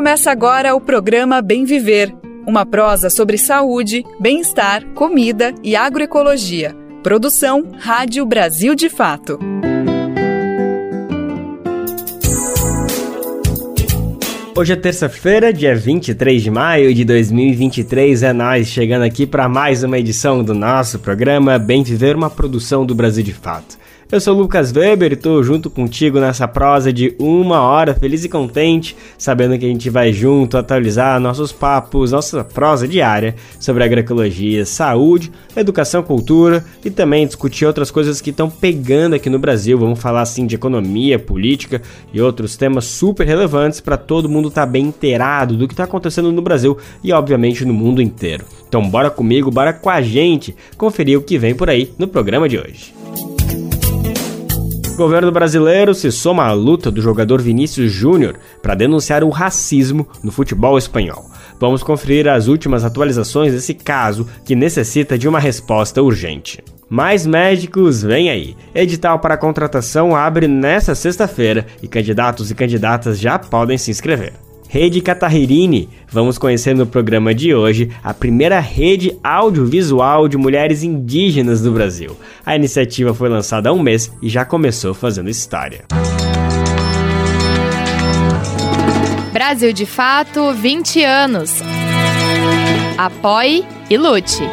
Começa agora o programa Bem Viver, uma prosa sobre saúde, bem-estar, comida e agroecologia. Produção Rádio Brasil de Fato. Hoje é terça-feira, dia 23 de maio de 2023. É nós chegando aqui para mais uma edição do nosso programa Bem Viver, uma produção do Brasil de Fato. Eu sou Lucas Weber e tô junto contigo nessa prosa de uma hora, feliz e contente, sabendo que a gente vai junto atualizar nossos papos, nossa prosa diária sobre agroecologia, saúde, educação, cultura e também discutir outras coisas que estão pegando aqui no Brasil. Vamos falar assim de economia, política e outros temas super relevantes para todo mundo estar tá bem inteirado do que está acontecendo no Brasil e obviamente no mundo inteiro. Então bora comigo, bora com a gente conferir o que vem por aí no programa de hoje. O governo brasileiro se soma à luta do jogador Vinícius Júnior para denunciar o racismo no futebol espanhol. Vamos conferir as últimas atualizações desse caso que necessita de uma resposta urgente. Mais médicos, vem aí! Edital para contratação abre nesta sexta-feira e candidatos e candidatas já podem se inscrever. Rede Catarririni. Vamos conhecer no programa de hoje a primeira rede audiovisual de mulheres indígenas do Brasil. A iniciativa foi lançada há um mês e já começou fazendo história. Brasil de Fato 20 anos. Apoie e lute.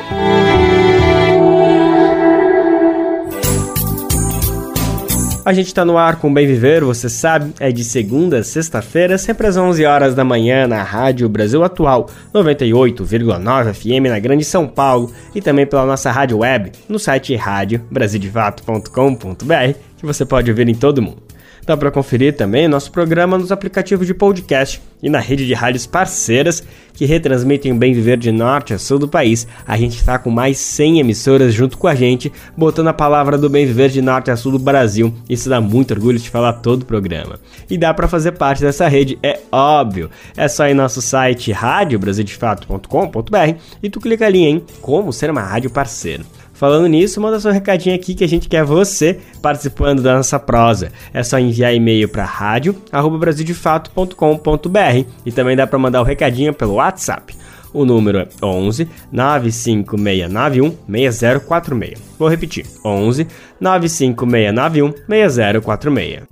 A gente está no ar com Bem Viver, você sabe, é de segunda a sexta-feira, sempre às 11 horas da manhã na Rádio Brasil Atual, 98,9 FM na Grande São Paulo e também pela nossa rádio web no site radiobrasildefato.com.br, que você pode ouvir em todo mundo. Dá para conferir também nosso programa nos aplicativos de podcast e na rede de rádios parceiras que retransmitem o Bem Viver de norte a sul do país. A gente está com mais 100 emissoras junto com a gente, botando a palavra do Bem Viver de norte a sul do Brasil. Isso dá muito orgulho de falar todo o programa. E dá para fazer parte dessa rede, é óbvio. É só ir no nosso site radiobrasildefato.com.br e tu clica ali em como ser uma rádio parceiro. Falando nisso, manda seu recadinho aqui que a gente quer você participando da nossa prosa. É só enviar e-mail para rádio@brasildefato.com.br e também dá para mandar o recadinho pelo WhatsApp. O número é 11 95691 6046. Vou repetir: 11 95691 6046.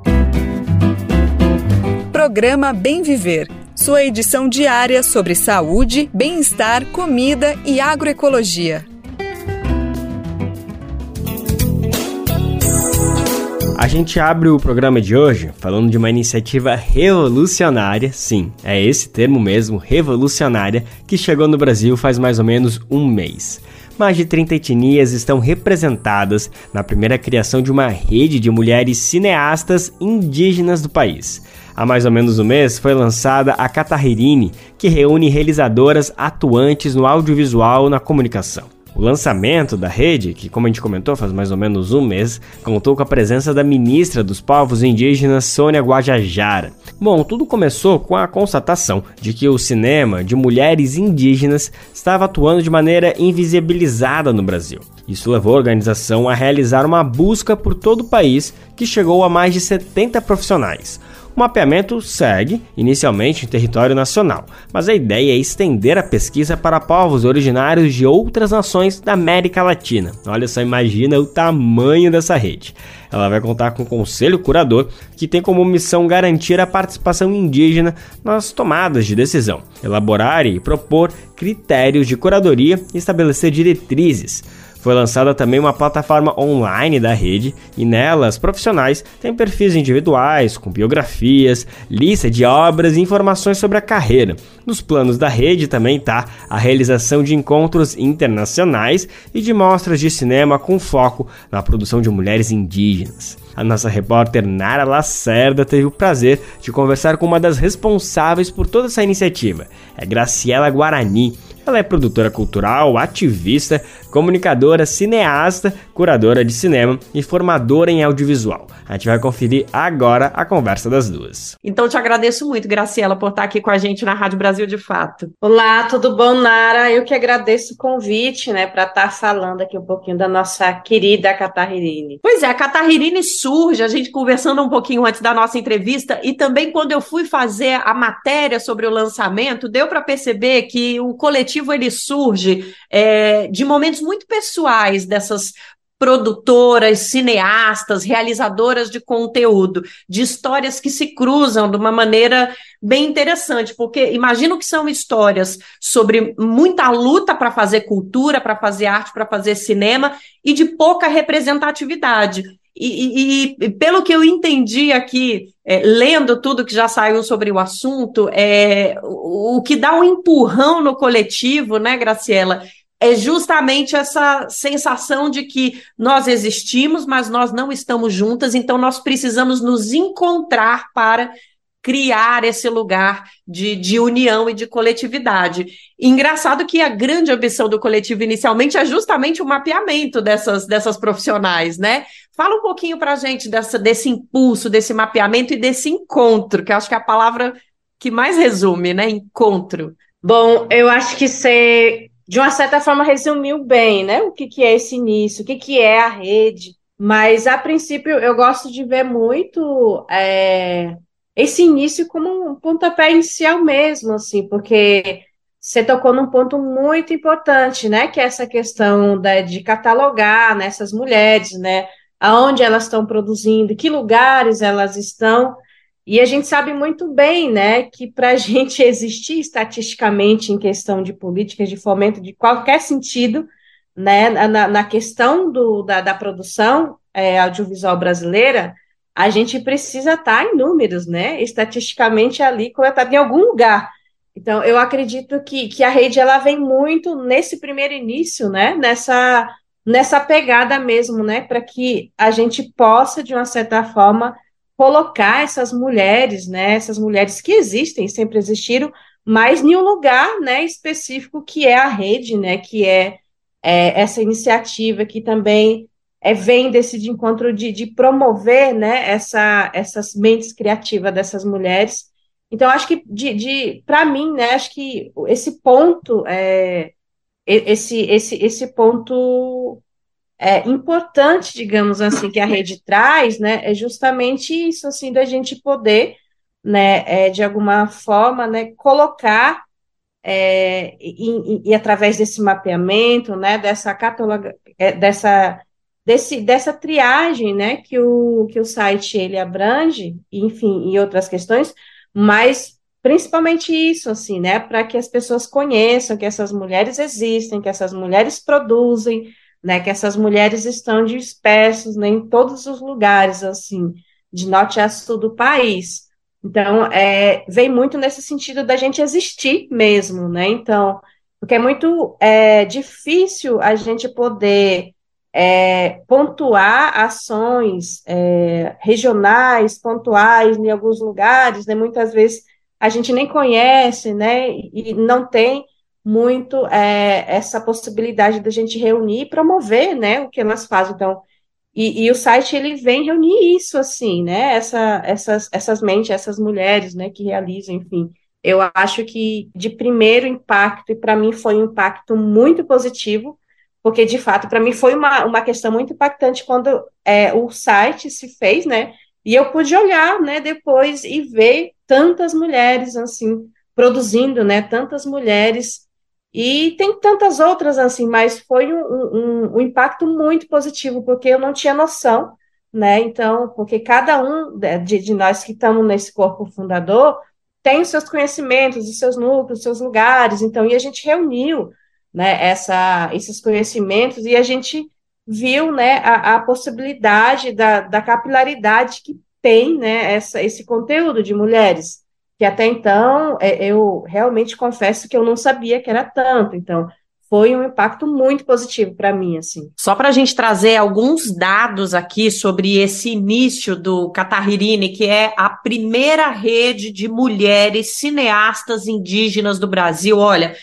Programa Bem Viver. Sua edição diária sobre saúde, bem-estar, comida e agroecologia. A gente abre o programa de hoje falando de uma iniciativa revolucionária, sim, é esse termo mesmo, revolucionária, que chegou no Brasil faz mais ou menos um mês. Mais de 30 etnias estão representadas na primeira criação de uma rede de mulheres cineastas indígenas do país. Há mais ou menos um mês foi lançada a Catarririne, que reúne realizadoras atuantes no audiovisual na comunicação. O lançamento da rede, que como a gente comentou faz mais ou menos um mês, contou com a presença da ministra dos povos indígenas Sônia Guajajara. Bom, tudo começou com a constatação de que o cinema de mulheres indígenas estava atuando de maneira invisibilizada no Brasil. Isso levou a organização a realizar uma busca por todo o país que chegou a mais de 70 profissionais. O mapeamento segue, inicialmente, em território nacional, mas a ideia é estender a pesquisa para povos originários de outras nações da América Latina. Olha só, imagina o tamanho dessa rede. Ela vai contar com um conselho curador que tem como missão garantir a participação indígena nas tomadas de decisão, elaborar e propor critérios de curadoria e estabelecer diretrizes. Foi lançada também uma plataforma online da rede e nelas profissionais têm perfis individuais, com biografias, lista de obras e informações sobre a carreira. Nos planos da rede também está a realização de encontros internacionais e de mostras de cinema com foco na produção de mulheres indígenas. A nossa repórter Nara Lacerda teve o prazer de conversar com uma das responsáveis por toda essa iniciativa, é Graciela Guarani, ela é produtora cultural, ativista, comunicadora, cineasta, curadora de cinema e formadora em audiovisual. A gente vai conferir agora a conversa das duas. Então, te agradeço muito, Graciela, por estar aqui com a gente na Rádio Brasil de Fato. Olá, tudo bom, Nara? Eu que agradeço o convite, né, para estar falando aqui um pouquinho da nossa querida Catarrine. Pois é, a Catarrine surge, a gente conversando um pouquinho antes da nossa entrevista, e também quando eu fui fazer a matéria sobre o lançamento, deu para perceber que o coletivo ele surge é, de momentos muito pessoais dessas produtoras, cineastas, realizadoras de conteúdo, de histórias que se cruzam de uma maneira bem interessante, porque imagino que são histórias sobre muita luta para fazer cultura, para fazer arte, para fazer cinema e de pouca representatividade. E, e, e, pelo que eu entendi aqui, é, lendo tudo que já saiu sobre o assunto, é, o, o que dá um empurrão no coletivo, né, Graciela, é justamente essa sensação de que nós existimos, mas nós não estamos juntas, então nós precisamos nos encontrar para criar esse lugar de, de união e de coletividade. engraçado que a grande ambição do coletivo inicialmente é justamente o mapeamento dessas, dessas profissionais, né? Fala um pouquinho para a gente dessa, desse impulso, desse mapeamento e desse encontro, que eu acho que é a palavra que mais resume, né? Encontro. Bom, eu acho que você de uma certa forma, resumiu bem, né? O que, que é esse início, o que, que é a rede. Mas, a princípio, eu gosto de ver muito é, esse início como um pontapé inicial mesmo, assim, porque você tocou num ponto muito importante, né? Que é essa questão da, de catalogar nessas mulheres, né? Aonde elas estão produzindo, que lugares elas estão. E a gente sabe muito bem, né, que para a gente existir estatisticamente em questão de políticas de fomento de qualquer sentido, né, na, na questão do, da, da produção é, audiovisual brasileira, a gente precisa estar em números, né, estatisticamente ali coletado em algum lugar. Então, eu acredito que, que a rede ela vem muito nesse primeiro início, né, nessa, nessa pegada mesmo, né, para que a gente possa, de uma certa forma, colocar essas mulheres, né, essas mulheres que existem, sempre existiram, mas em um lugar, né, específico que é a rede, né, que é, é essa iniciativa que também é, vem desse de encontro de, de promover, né, essa, essas mentes criativas dessas mulheres. Então, acho que, de, de para mim, né, acho que esse ponto, é, esse, esse, esse ponto é, importante, digamos assim, que a rede traz, né, é justamente isso, assim, da gente poder, né, é, de alguma forma, né, colocar é, e, e, e, através desse mapeamento, né, dessa cataloga, é, dessa, desse, dessa triagem, né, que o, que o site ele abrange, enfim, e outras questões, mas principalmente isso, assim, né, para que as pessoas conheçam que essas mulheres existem, que essas mulheres produzem, né, que essas mulheres estão dispersas né, em todos os lugares, assim, de norte a sul do país. Então, é, vem muito nesse sentido da gente existir mesmo, né? Então, porque é muito é, difícil a gente poder é, pontuar ações é, regionais, pontuais em alguns lugares, né? Muitas vezes a gente nem conhece, né? E não tem muito é, essa possibilidade da gente reunir e promover, né, o que elas fazem. Então, e, e, o site ele vem reunir isso, assim, né, essa, essas, essas mentes, essas mulheres, né, que realizam, enfim. Eu acho que de primeiro impacto, e para mim foi um impacto muito positivo, porque de fato, para mim foi uma, uma questão muito impactante quando é, o site se fez, né, e eu pude olhar, né, depois e ver tantas mulheres, assim, produzindo, né, tantas mulheres. E tem tantas outras assim, mas foi um, um, um, impacto muito positivo, porque eu não tinha noção, né? Então, porque cada um de, de nós que estamos nesse corpo fundador tem os seus conhecimentos, os seus núcleos, os seus lugares, então, e a gente reuniu, né, essa, esses conhecimentos e a gente viu, né, a, a possibilidade da, da capilaridade que tem, né, essa, esse conteúdo de mulheres, que até então é, eu realmente confesso que eu não sabia que era tanto. Então, foi um impacto muito positivo para mim, assim. Só para a gente trazer alguns dados aqui sobre esse início do Catarririne, que é a primeira rede de mulheres cineastas indígenas do Brasil. Olha,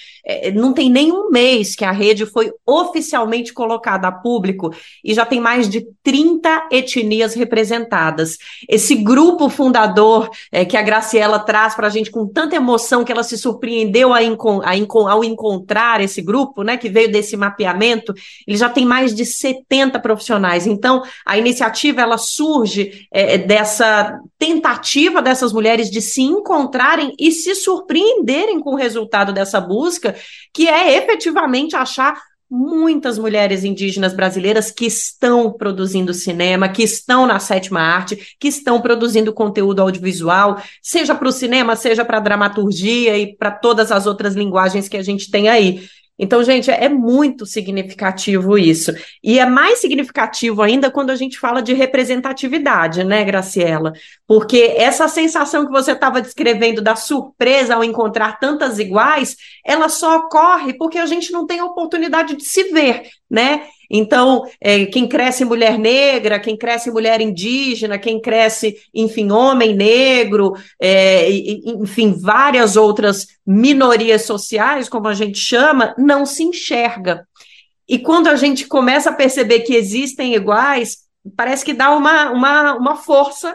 não tem nenhum mês que a rede foi oficialmente colocada a público e já tem mais de 30 etnias representadas. Esse grupo fundador é, que a Graciela traz para a gente com tanta emoção que ela se surpreendeu a a ao encontrar esse grupo, né, que veio desse mapeamento, ele já tem mais de 70 profissionais. Então, a iniciativa ela surge é, dessa tentativa dessas mulheres de se encontrarem e se surpreenderem com o resultado dessa busca, que é efetivamente achar muitas mulheres indígenas brasileiras que estão produzindo cinema, que estão na sétima arte, que estão produzindo conteúdo audiovisual, seja para o cinema, seja para a dramaturgia e para todas as outras linguagens que a gente tem aí. Então, gente, é muito significativo isso. E é mais significativo ainda quando a gente fala de representatividade, né, Graciela? Porque essa sensação que você estava descrevendo da surpresa ao encontrar tantas iguais, ela só ocorre porque a gente não tem a oportunidade de se ver, né? Então, é, quem cresce mulher negra, quem cresce mulher indígena, quem cresce, enfim, homem negro, é, enfim, várias outras minorias sociais, como a gente chama, não se enxerga. E quando a gente começa a perceber que existem iguais, parece que dá uma, uma, uma força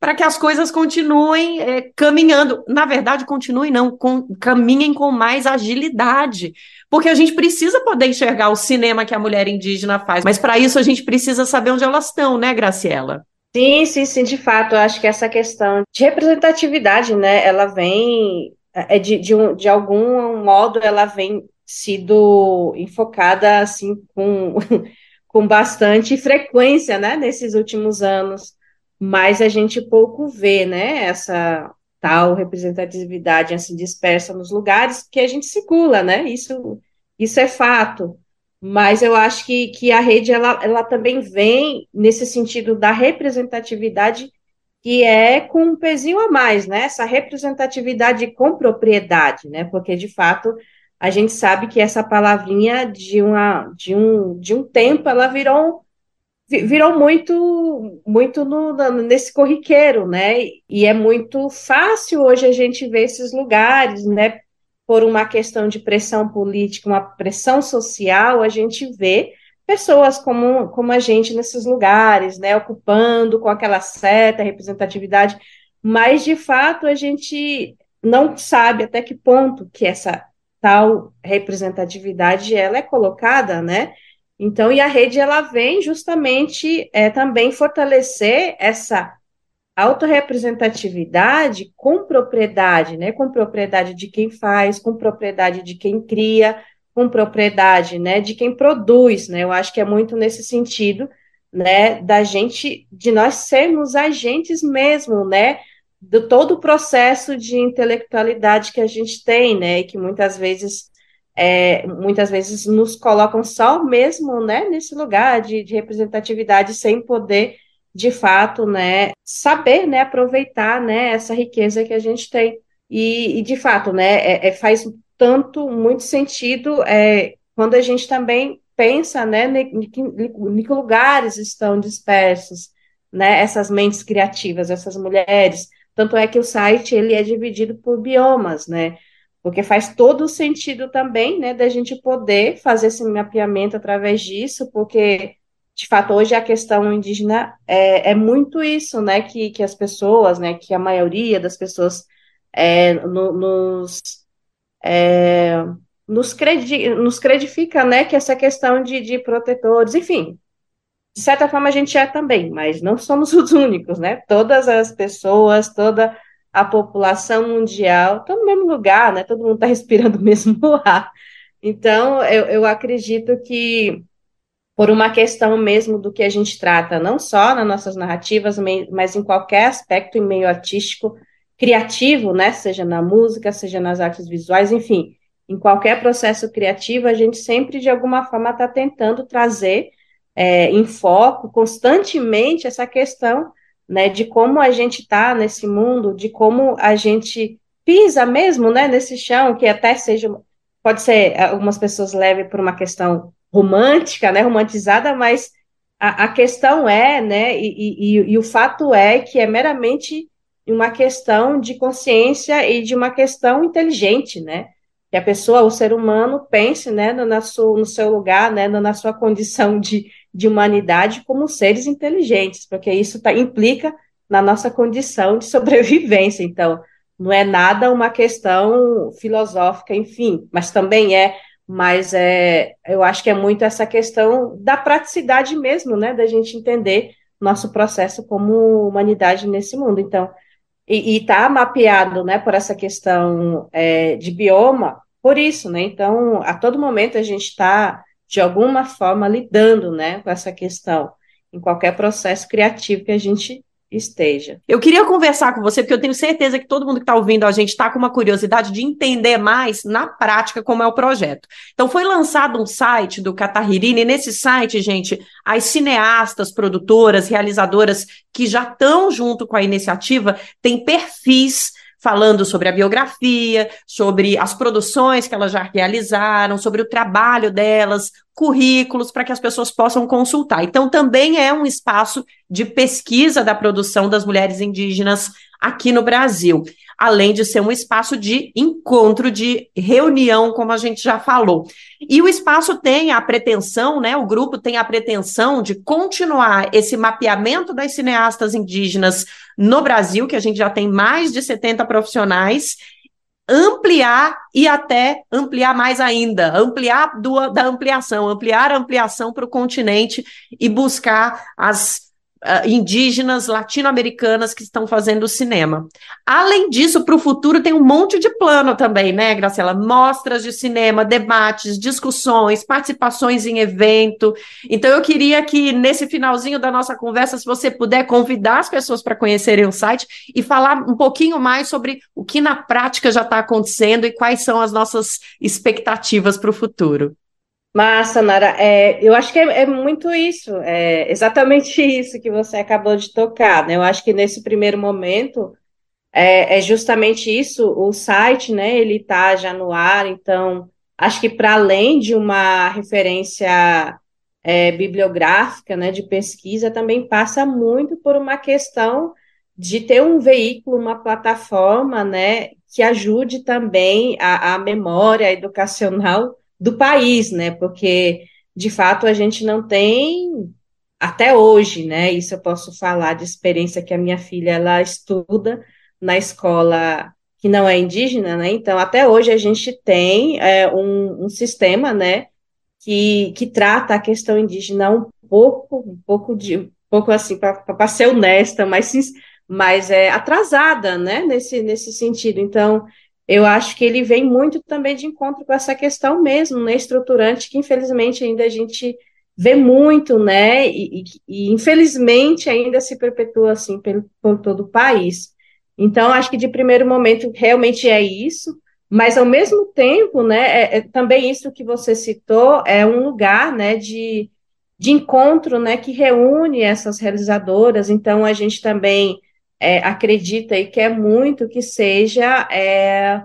para que as coisas continuem é, caminhando. Na verdade, continuem não, com, caminhem com mais agilidade, porque a gente precisa poder enxergar o cinema que a mulher indígena faz, mas para isso a gente precisa saber onde elas estão, né, Graciela? Sim, sim, sim, de fato, eu acho que essa questão de representatividade, né, ela vem, é de, de, um, de algum modo, ela vem sido enfocada, assim, com, com bastante frequência, né, nesses últimos anos, mas a gente pouco vê, né, essa tal representatividade assim dispersa nos lugares que a gente circula, né? Isso, isso é fato. Mas eu acho que, que a rede ela, ela também vem nesse sentido da representatividade que é com um pezinho a mais, né? Essa representatividade com propriedade, né? Porque de fato a gente sabe que essa palavrinha de uma de um de um tempo ela virou virou muito muito no, nesse corriqueiro, né? E é muito fácil hoje a gente ver esses lugares, né? Por uma questão de pressão política, uma pressão social, a gente vê pessoas como, como a gente nesses lugares, né? Ocupando com aquela certa representatividade, mas de fato a gente não sabe até que ponto que essa tal representatividade ela é colocada, né? Então, e a rede ela vem justamente é, também fortalecer essa autorrepresentatividade com propriedade, né? Com propriedade de quem faz, com propriedade de quem cria, com propriedade, né? De quem produz, né? Eu acho que é muito nesse sentido, né? Da gente, de nós sermos agentes mesmo, né? Do todo o processo de intelectualidade que a gente tem, né? E que muitas vezes é, muitas vezes nos colocam só mesmo né, nesse lugar de, de, representatividade sem poder de fato né, saber né, aproveitar né, essa riqueza que a gente tem. E, e de fato, né, é, é, faz tanto, muito sentido é, quando a gente também pensa né, em que lugares estão dispersos né, essas mentes criativas, essas mulheres. Tanto é que o site ele é dividido por biomas, né? Porque faz todo o sentido também, né, da gente poder fazer esse mapeamento através disso, porque, de fato, hoje a questão indígena é, é muito isso, né, que, que as pessoas, né, que a maioria das pessoas é, no, nos, é, nos, credi nos credifica, né, que essa questão de, de protetores, enfim, de certa forma a gente é também, mas não somos os únicos, né, todas as pessoas, toda a população mundial está no mesmo lugar, né? Todo mundo está respirando o mesmo ar. Então, eu, eu acredito que, por uma questão mesmo do que a gente trata, não só nas nossas narrativas, mas em qualquer aspecto em meio artístico, criativo, né? Seja na música, seja nas artes visuais, enfim, em qualquer processo criativo, a gente sempre, de alguma forma, está tentando trazer é, em foco constantemente essa questão né, de como a gente está nesse mundo, de como a gente pisa mesmo, né, nesse chão, que até seja, pode ser, algumas pessoas levem por uma questão romântica, né, romantizada, mas a, a questão é, né, e, e, e o fato é que é meramente uma questão de consciência e de uma questão inteligente, né, que a pessoa, o ser humano, pense né, no, no seu lugar, né, na sua condição de, de humanidade como seres inteligentes, porque isso tá, implica na nossa condição de sobrevivência. Então, não é nada uma questão filosófica, enfim, mas também é, mas é, eu acho que é muito essa questão da praticidade mesmo, né, da gente entender nosso processo como humanidade nesse mundo. Então, e está mapeado, né, por essa questão é, de bioma, por isso, né, então, a todo momento a gente está, de alguma forma, lidando, né, com essa questão, em qualquer processo criativo que a gente esteja. Eu queria conversar com você, porque eu tenho certeza que todo mundo que está ouvindo a gente está com uma curiosidade de entender mais na prática como é o projeto. Então, foi lançado um site do Catarririni, e nesse site, gente, as cineastas, produtoras, realizadoras que já estão junto com a iniciativa têm perfis falando sobre a biografia, sobre as produções que elas já realizaram, sobre o trabalho delas, currículos para que as pessoas possam consultar. Então, também é um espaço de pesquisa da produção das mulheres indígenas aqui no Brasil, além de ser um espaço de encontro, de reunião, como a gente já falou. E o espaço tem a pretensão, né? O grupo tem a pretensão de continuar esse mapeamento das cineastas indígenas no Brasil, que a gente já tem mais de 70 profissionais, ampliar e até ampliar mais ainda, ampliar do, da ampliação, ampliar a ampliação para o continente e buscar as uh, indígenas latino-americanas que estão fazendo cinema. Além disso, para o futuro tem um monte de plano também, né, Graciela? Mostras de cinema, debates, discussões, participações em evento. Então, eu queria que nesse finalzinho da nossa conversa, se você puder convidar as pessoas para conhecerem o site e falar um pouquinho mais sobre o que na prática já está acontecendo e quais são as nossas expectativas para o futuro. Massa, Nara. É, eu acho que é, é, muito isso, é exatamente isso que você acabou de tocar, né? Eu acho que nesse primeiro momento é, é justamente isso, o site, né? Ele está já no ar, então acho que para além de uma referência é, bibliográfica, né, de pesquisa, também passa muito por uma questão de ter um veículo, uma plataforma, né, que ajude também a, a memória educacional do país, né? Porque de fato a gente não tem até hoje, né? Isso eu posso falar de experiência que a minha filha ela estuda na escola que não é indígena, né? Então até hoje a gente tem é, um, um, sistema, né? Que, que trata a questão indígena um pouco, um pouco de, um pouco assim para ser honesta, mas mas é atrasada, né? Nesse nesse sentido. Então eu acho que ele vem muito também de encontro com essa questão mesmo, né, estruturante, que infelizmente ainda a gente vê muito, né, e, e, e infelizmente ainda se perpetua assim pelo, por todo o país. Então, acho que de primeiro momento realmente é isso, mas ao mesmo tempo, né, é, é, também isso que você citou é um lugar, né, de, de encontro, né, que reúne essas realizadoras, então a gente também é, acredita e quer muito que seja é,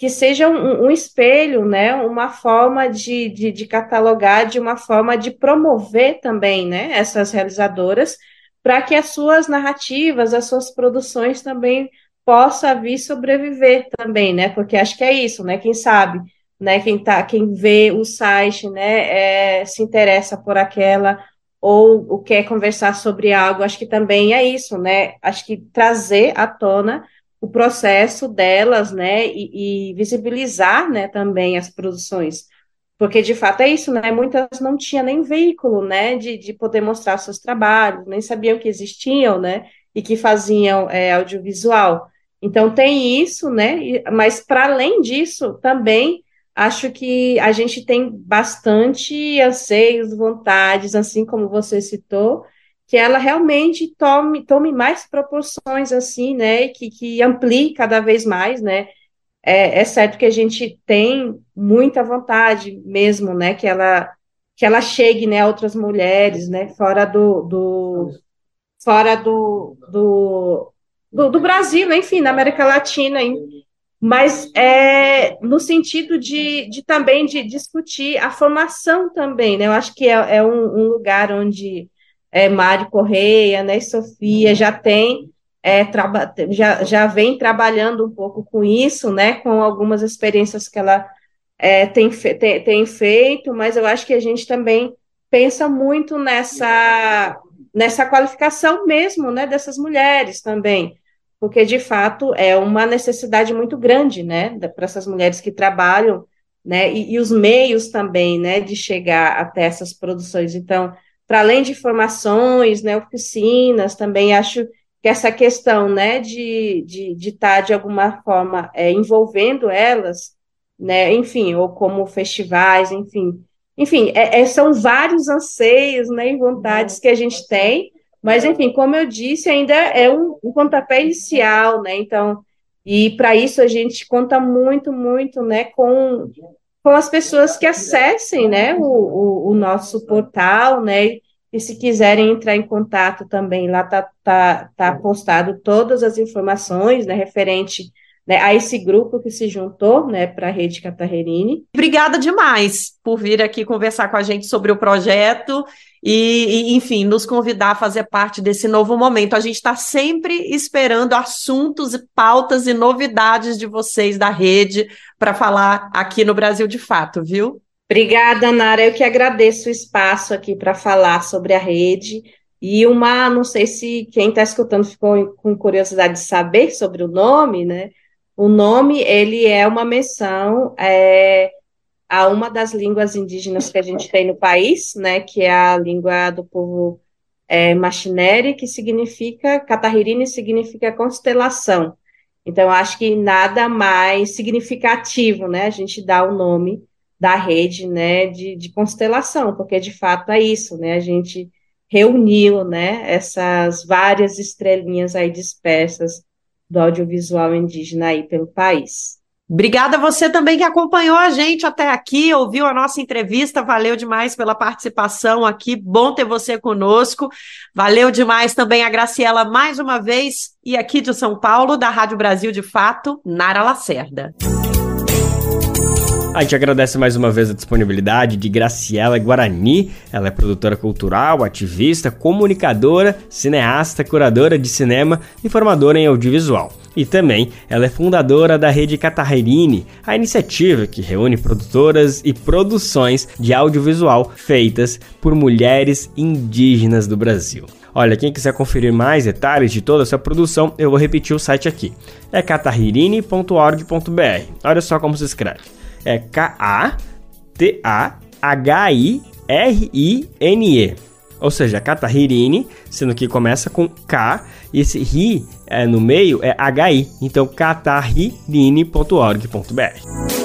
que seja um, um, espelho, né, uma forma de, de, de, catalogar, de uma forma de promover também, né, essas realizadoras, para que as suas narrativas, as suas produções também possa vir sobreviver também, né, porque acho que é isso, né, quem sabe, né, quem tá, quem vê o site, né, é, se interessa por aquela ou, quer conversar sobre algo, acho que também é isso, né? Acho que trazer à tona o processo delas, né, e, e, visibilizar, né, também as produções, porque de fato é isso, né, muitas não tinham nem veículo, né, de, de poder mostrar seus trabalhos, nem sabiam que existiam, né, e que faziam é, audiovisual. Então tem isso, né, mas para além disso, também acho que a gente tem bastante anseios, vontades, assim como você citou, que ela realmente tome, tome mais proporções, assim, né, que, que amplie cada vez mais, né, é, é certo que a gente tem muita vontade mesmo, né, que ela, que ela chegue, né, a outras mulheres, né, fora do, do fora do, do, do, do Brasil, enfim, na América Latina, mas é, no sentido de, de também de discutir a formação também, né? Eu acho que é, é um, um, lugar onde é, Mário Correia, né, e Sofia já tem é, já, já vem trabalhando um pouco com isso, né, com algumas experiências que ela é, tem, fe tem, tem feito, mas eu acho que a gente também pensa muito nessa, nessa qualificação mesmo, né, dessas mulheres também, porque de fato é uma necessidade muito grande, né, para essas mulheres que trabalham, né, e, e, os meios também, né, de chegar até essas produções. Então, para além de formações, né, oficinas, também acho que essa questão, né, de estar de, de, tá, de alguma forma é, envolvendo elas, né, enfim, ou como festivais, enfim, enfim, é, é, são vários anseios, né, e vontades que a gente tem, mas, enfim, como eu disse, ainda é um, um pontapé inicial, né, então, e para isso a gente conta muito, muito, né, com, com as pessoas que acessem, né, o, o, o nosso portal, né, e se quiserem entrar em contato também, lá tá, tá, tá postado todas as informações, né, referente né, a esse grupo que se juntou, né, para a Rede Catarrerini. Obrigada demais por vir aqui conversar com a gente sobre o projeto e, e, enfim, nos convidar a fazer parte desse novo momento. A gente está sempre esperando assuntos, pautas e novidades de vocês da rede para falar aqui no Brasil de Fato, viu? Obrigada, Nara. Eu que agradeço o espaço aqui para falar sobre a rede. E uma, não sei se quem está escutando ficou com curiosidade de saber sobre o nome, né? O nome, ele é uma menção é, a uma das línguas indígenas que a gente tem no país, né? Que é a língua do povo é, Machinere, que significa, Catarririne significa constelação. Então, acho que nada mais significativo, né? A gente dá o nome da rede, né, de, de constelação, porque de fato é isso, né, a gente reuniu, né, essas várias estrelinhas aí dispersas do audiovisual indígena aí pelo país. Obrigada a você também que acompanhou a gente até aqui, ouviu a nossa entrevista, valeu demais pela participação aqui, bom ter você conosco. Valeu demais também a Graciela mais uma vez e aqui de São Paulo, da Rádio Brasil de Fato, Nara Lacerda. A gente agradece mais uma vez a disponibilidade de Graciela Guarani. Ela é produtora cultural, ativista, comunicadora, cineasta, curadora de cinema e formadora em audiovisual. E também ela é fundadora da Rede Catarrerini, a iniciativa que reúne produtoras e produções de audiovisual feitas por mulheres indígenas do Brasil. Olha, quem quiser conferir mais detalhes de toda essa produção, eu vou repetir o site aqui. É catarririne.org.br. Olha só como se escreve é K-A-T-A-H-I-R-I-N-E. Ou seja, Katahirine, sendo que começa com K, e esse ri é, no meio é HI. Então, katahirine.org.br.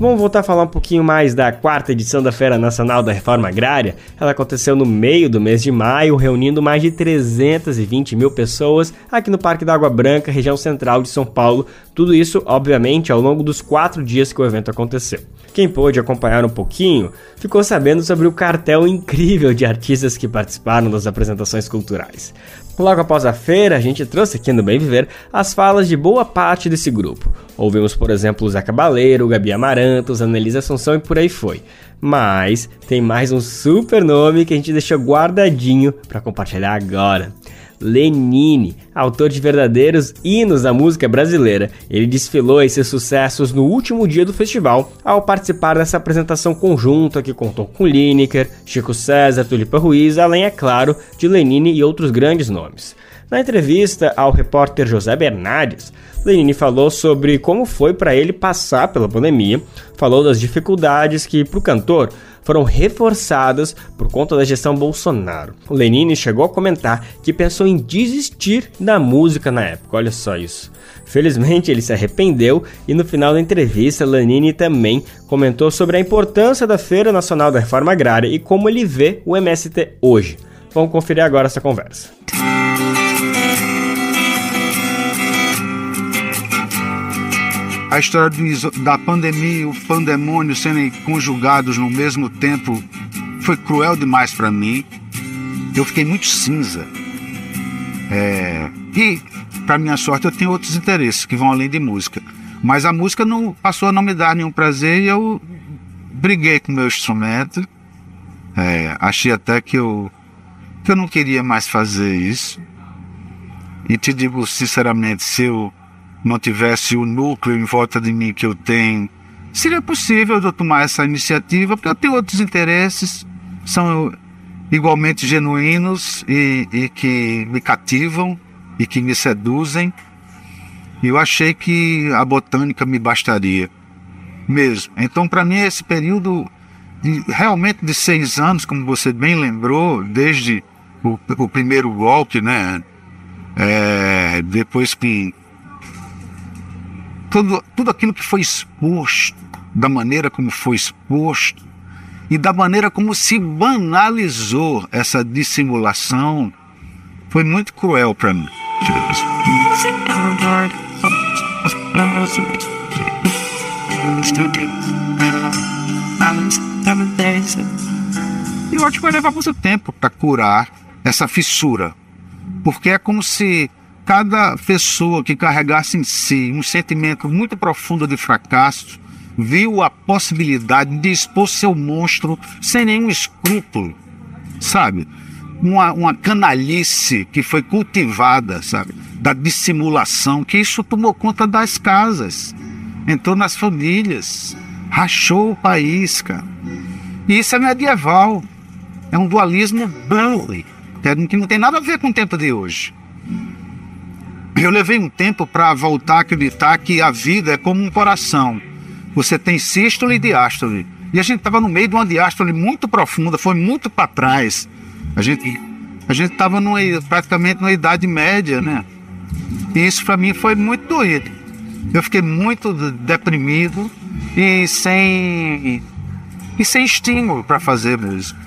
Vamos voltar a falar um pouquinho mais da quarta edição da Feira Nacional da Reforma Agrária. Ela aconteceu no meio do mês de maio, reunindo mais de 320 mil pessoas aqui no Parque da Água Branca, região central de São Paulo. Tudo isso, obviamente, ao longo dos quatro dias que o evento aconteceu. Quem pôde acompanhar um pouquinho ficou sabendo sobre o cartel incrível de artistas que participaram das apresentações culturais. Logo após a feira, a gente trouxe aqui no Bem Viver as falas de boa parte desse grupo. Ouvimos, por exemplo, o Zé Cabaleiro, Gabi Amarantos, Annelise Assunção e por aí foi. Mas tem mais um super nome que a gente deixou guardadinho para compartilhar agora. Lenine, autor de verdadeiros hinos da música brasileira. Ele desfilou esses sucessos no último dia do festival ao participar dessa apresentação conjunta que contou com Lineker, Chico César, Tulipa Ruiz, além, é claro, de Lenine e outros grandes nomes. Na entrevista ao repórter José Bernardes, Lenine falou sobre como foi para ele passar pela pandemia, falou das dificuldades que, para o cantor, foram reforçadas por conta da gestão Bolsonaro. O Lenine chegou a comentar que pensou em desistir da música na época, olha só isso. Felizmente ele se arrependeu e no final da entrevista Lenine também comentou sobre a importância da Feira Nacional da Reforma Agrária e como ele vê o MST hoje. Vamos conferir agora essa conversa. A história da pandemia e o pandemônio sendo conjugados no mesmo tempo foi cruel demais para mim. Eu fiquei muito cinza. É, e, para minha sorte, eu tenho outros interesses que vão além de música. Mas a música não passou a não me dar nenhum prazer e eu briguei com o meu instrumento. É, achei até que eu, que eu não queria mais fazer isso. E te digo sinceramente, se eu não tivesse o núcleo em volta de mim que eu tenho, seria possível eu tomar essa iniciativa, porque eu tenho outros interesses, são igualmente genuínos e, e que me cativam e que me seduzem. E eu achei que a botânica me bastaria mesmo. Então, para mim, esse período de, realmente de seis anos, como você bem lembrou, desde o, o primeiro golpe, né? É, depois que tudo, tudo aquilo que foi exposto, da maneira como foi exposto e da maneira como se banalizou essa dissimulação, foi muito cruel para mim. E eu acho que vai levar muito tempo para curar essa fissura. Porque é como se cada pessoa que carregasse em si um sentimento muito profundo de fracasso viu a possibilidade de expor seu monstro sem nenhum escrúpulo, sabe? Uma, uma canalice que foi cultivada, sabe? Da dissimulação, que isso tomou conta das casas, entrou nas famílias, rachou o país, cara. E isso é medieval, é um dualismo Burley, que não tem nada a ver com o tempo de hoje. Eu levei um tempo para voltar a acreditar que a vida é como um coração. Você tem sístole e diástole. E a gente estava no meio de uma diástole muito profunda, foi muito para trás. A gente a gente estava praticamente na idade média, né? E isso para mim foi muito doído. Eu fiquei muito deprimido e sem e sem estímulo para fazer mesmo.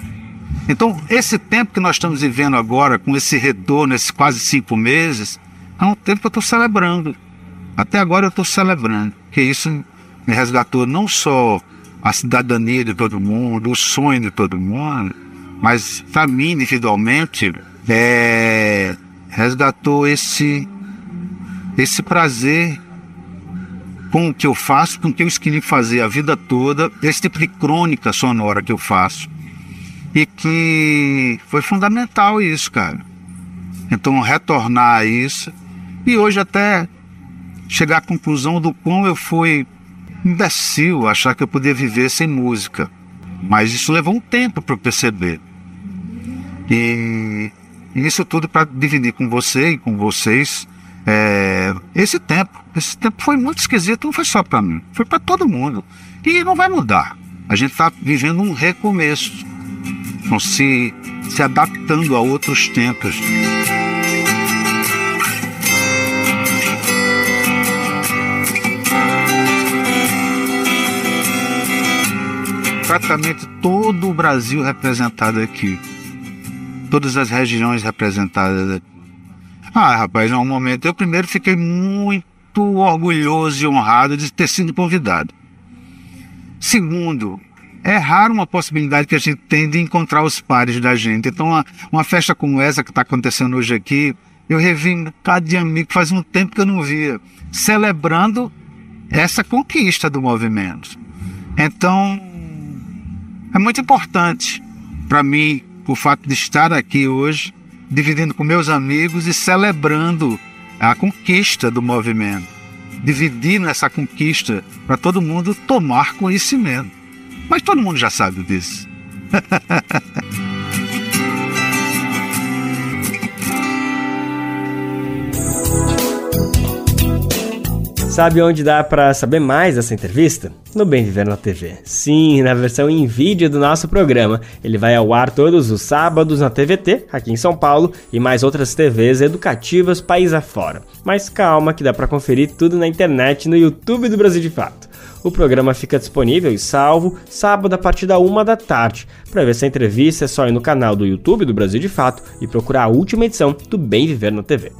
Então, esse tempo que nós estamos vivendo agora, com esse retorno, esses quase cinco meses, é um tempo que eu estou celebrando. Até agora eu estou celebrando, que isso me resgatou não só a cidadania de todo mundo, o sonho de todo mundo, mas para mim individualmente é, resgatou esse esse prazer com o que eu faço, com o que eu escolhi fazer a vida toda, esse tipo de crônica sonora que eu faço. E que foi fundamental isso, cara. Então, retornar a isso. E hoje até chegar à conclusão do quão eu fui imbecil achar que eu podia viver sem música. Mas isso levou um tempo para eu perceber. E isso tudo para dividir com você e com vocês é, esse tempo, esse tempo foi muito esquisito, não foi só para mim, foi para todo mundo. E não vai mudar. A gente está vivendo um recomeço, então, se, se adaptando a outros tempos. Praticamente todo o Brasil representado aqui, todas as regiões representadas aqui ah, rapaz, é um momento. Eu primeiro fiquei muito orgulhoso e honrado de ter sido convidado. Segundo, é raro uma possibilidade que a gente tem de encontrar os pares da gente. Então, uma, uma festa como essa que está acontecendo hoje aqui, eu revi um bocado de amigo faz um tempo que eu não via, celebrando essa conquista do movimento. Então, é muito importante para mim o fato de estar aqui hoje dividindo com meus amigos e celebrando a conquista do movimento. Dividindo essa conquista para todo mundo tomar conhecimento. Mas todo mundo já sabe disso. Sabe onde dá para saber mais dessa entrevista? No Bem Viver na TV. Sim, na versão em vídeo do nosso programa. Ele vai ao ar todos os sábados na TVT, aqui em São Paulo, e mais outras TVs educativas país afora. Mas calma que dá para conferir tudo na internet no YouTube do Brasil de Fato. O programa fica disponível e salvo sábado a partir da uma da tarde. Para ver essa entrevista é só ir no canal do YouTube do Brasil de Fato e procurar a última edição do Bem Viver na TV.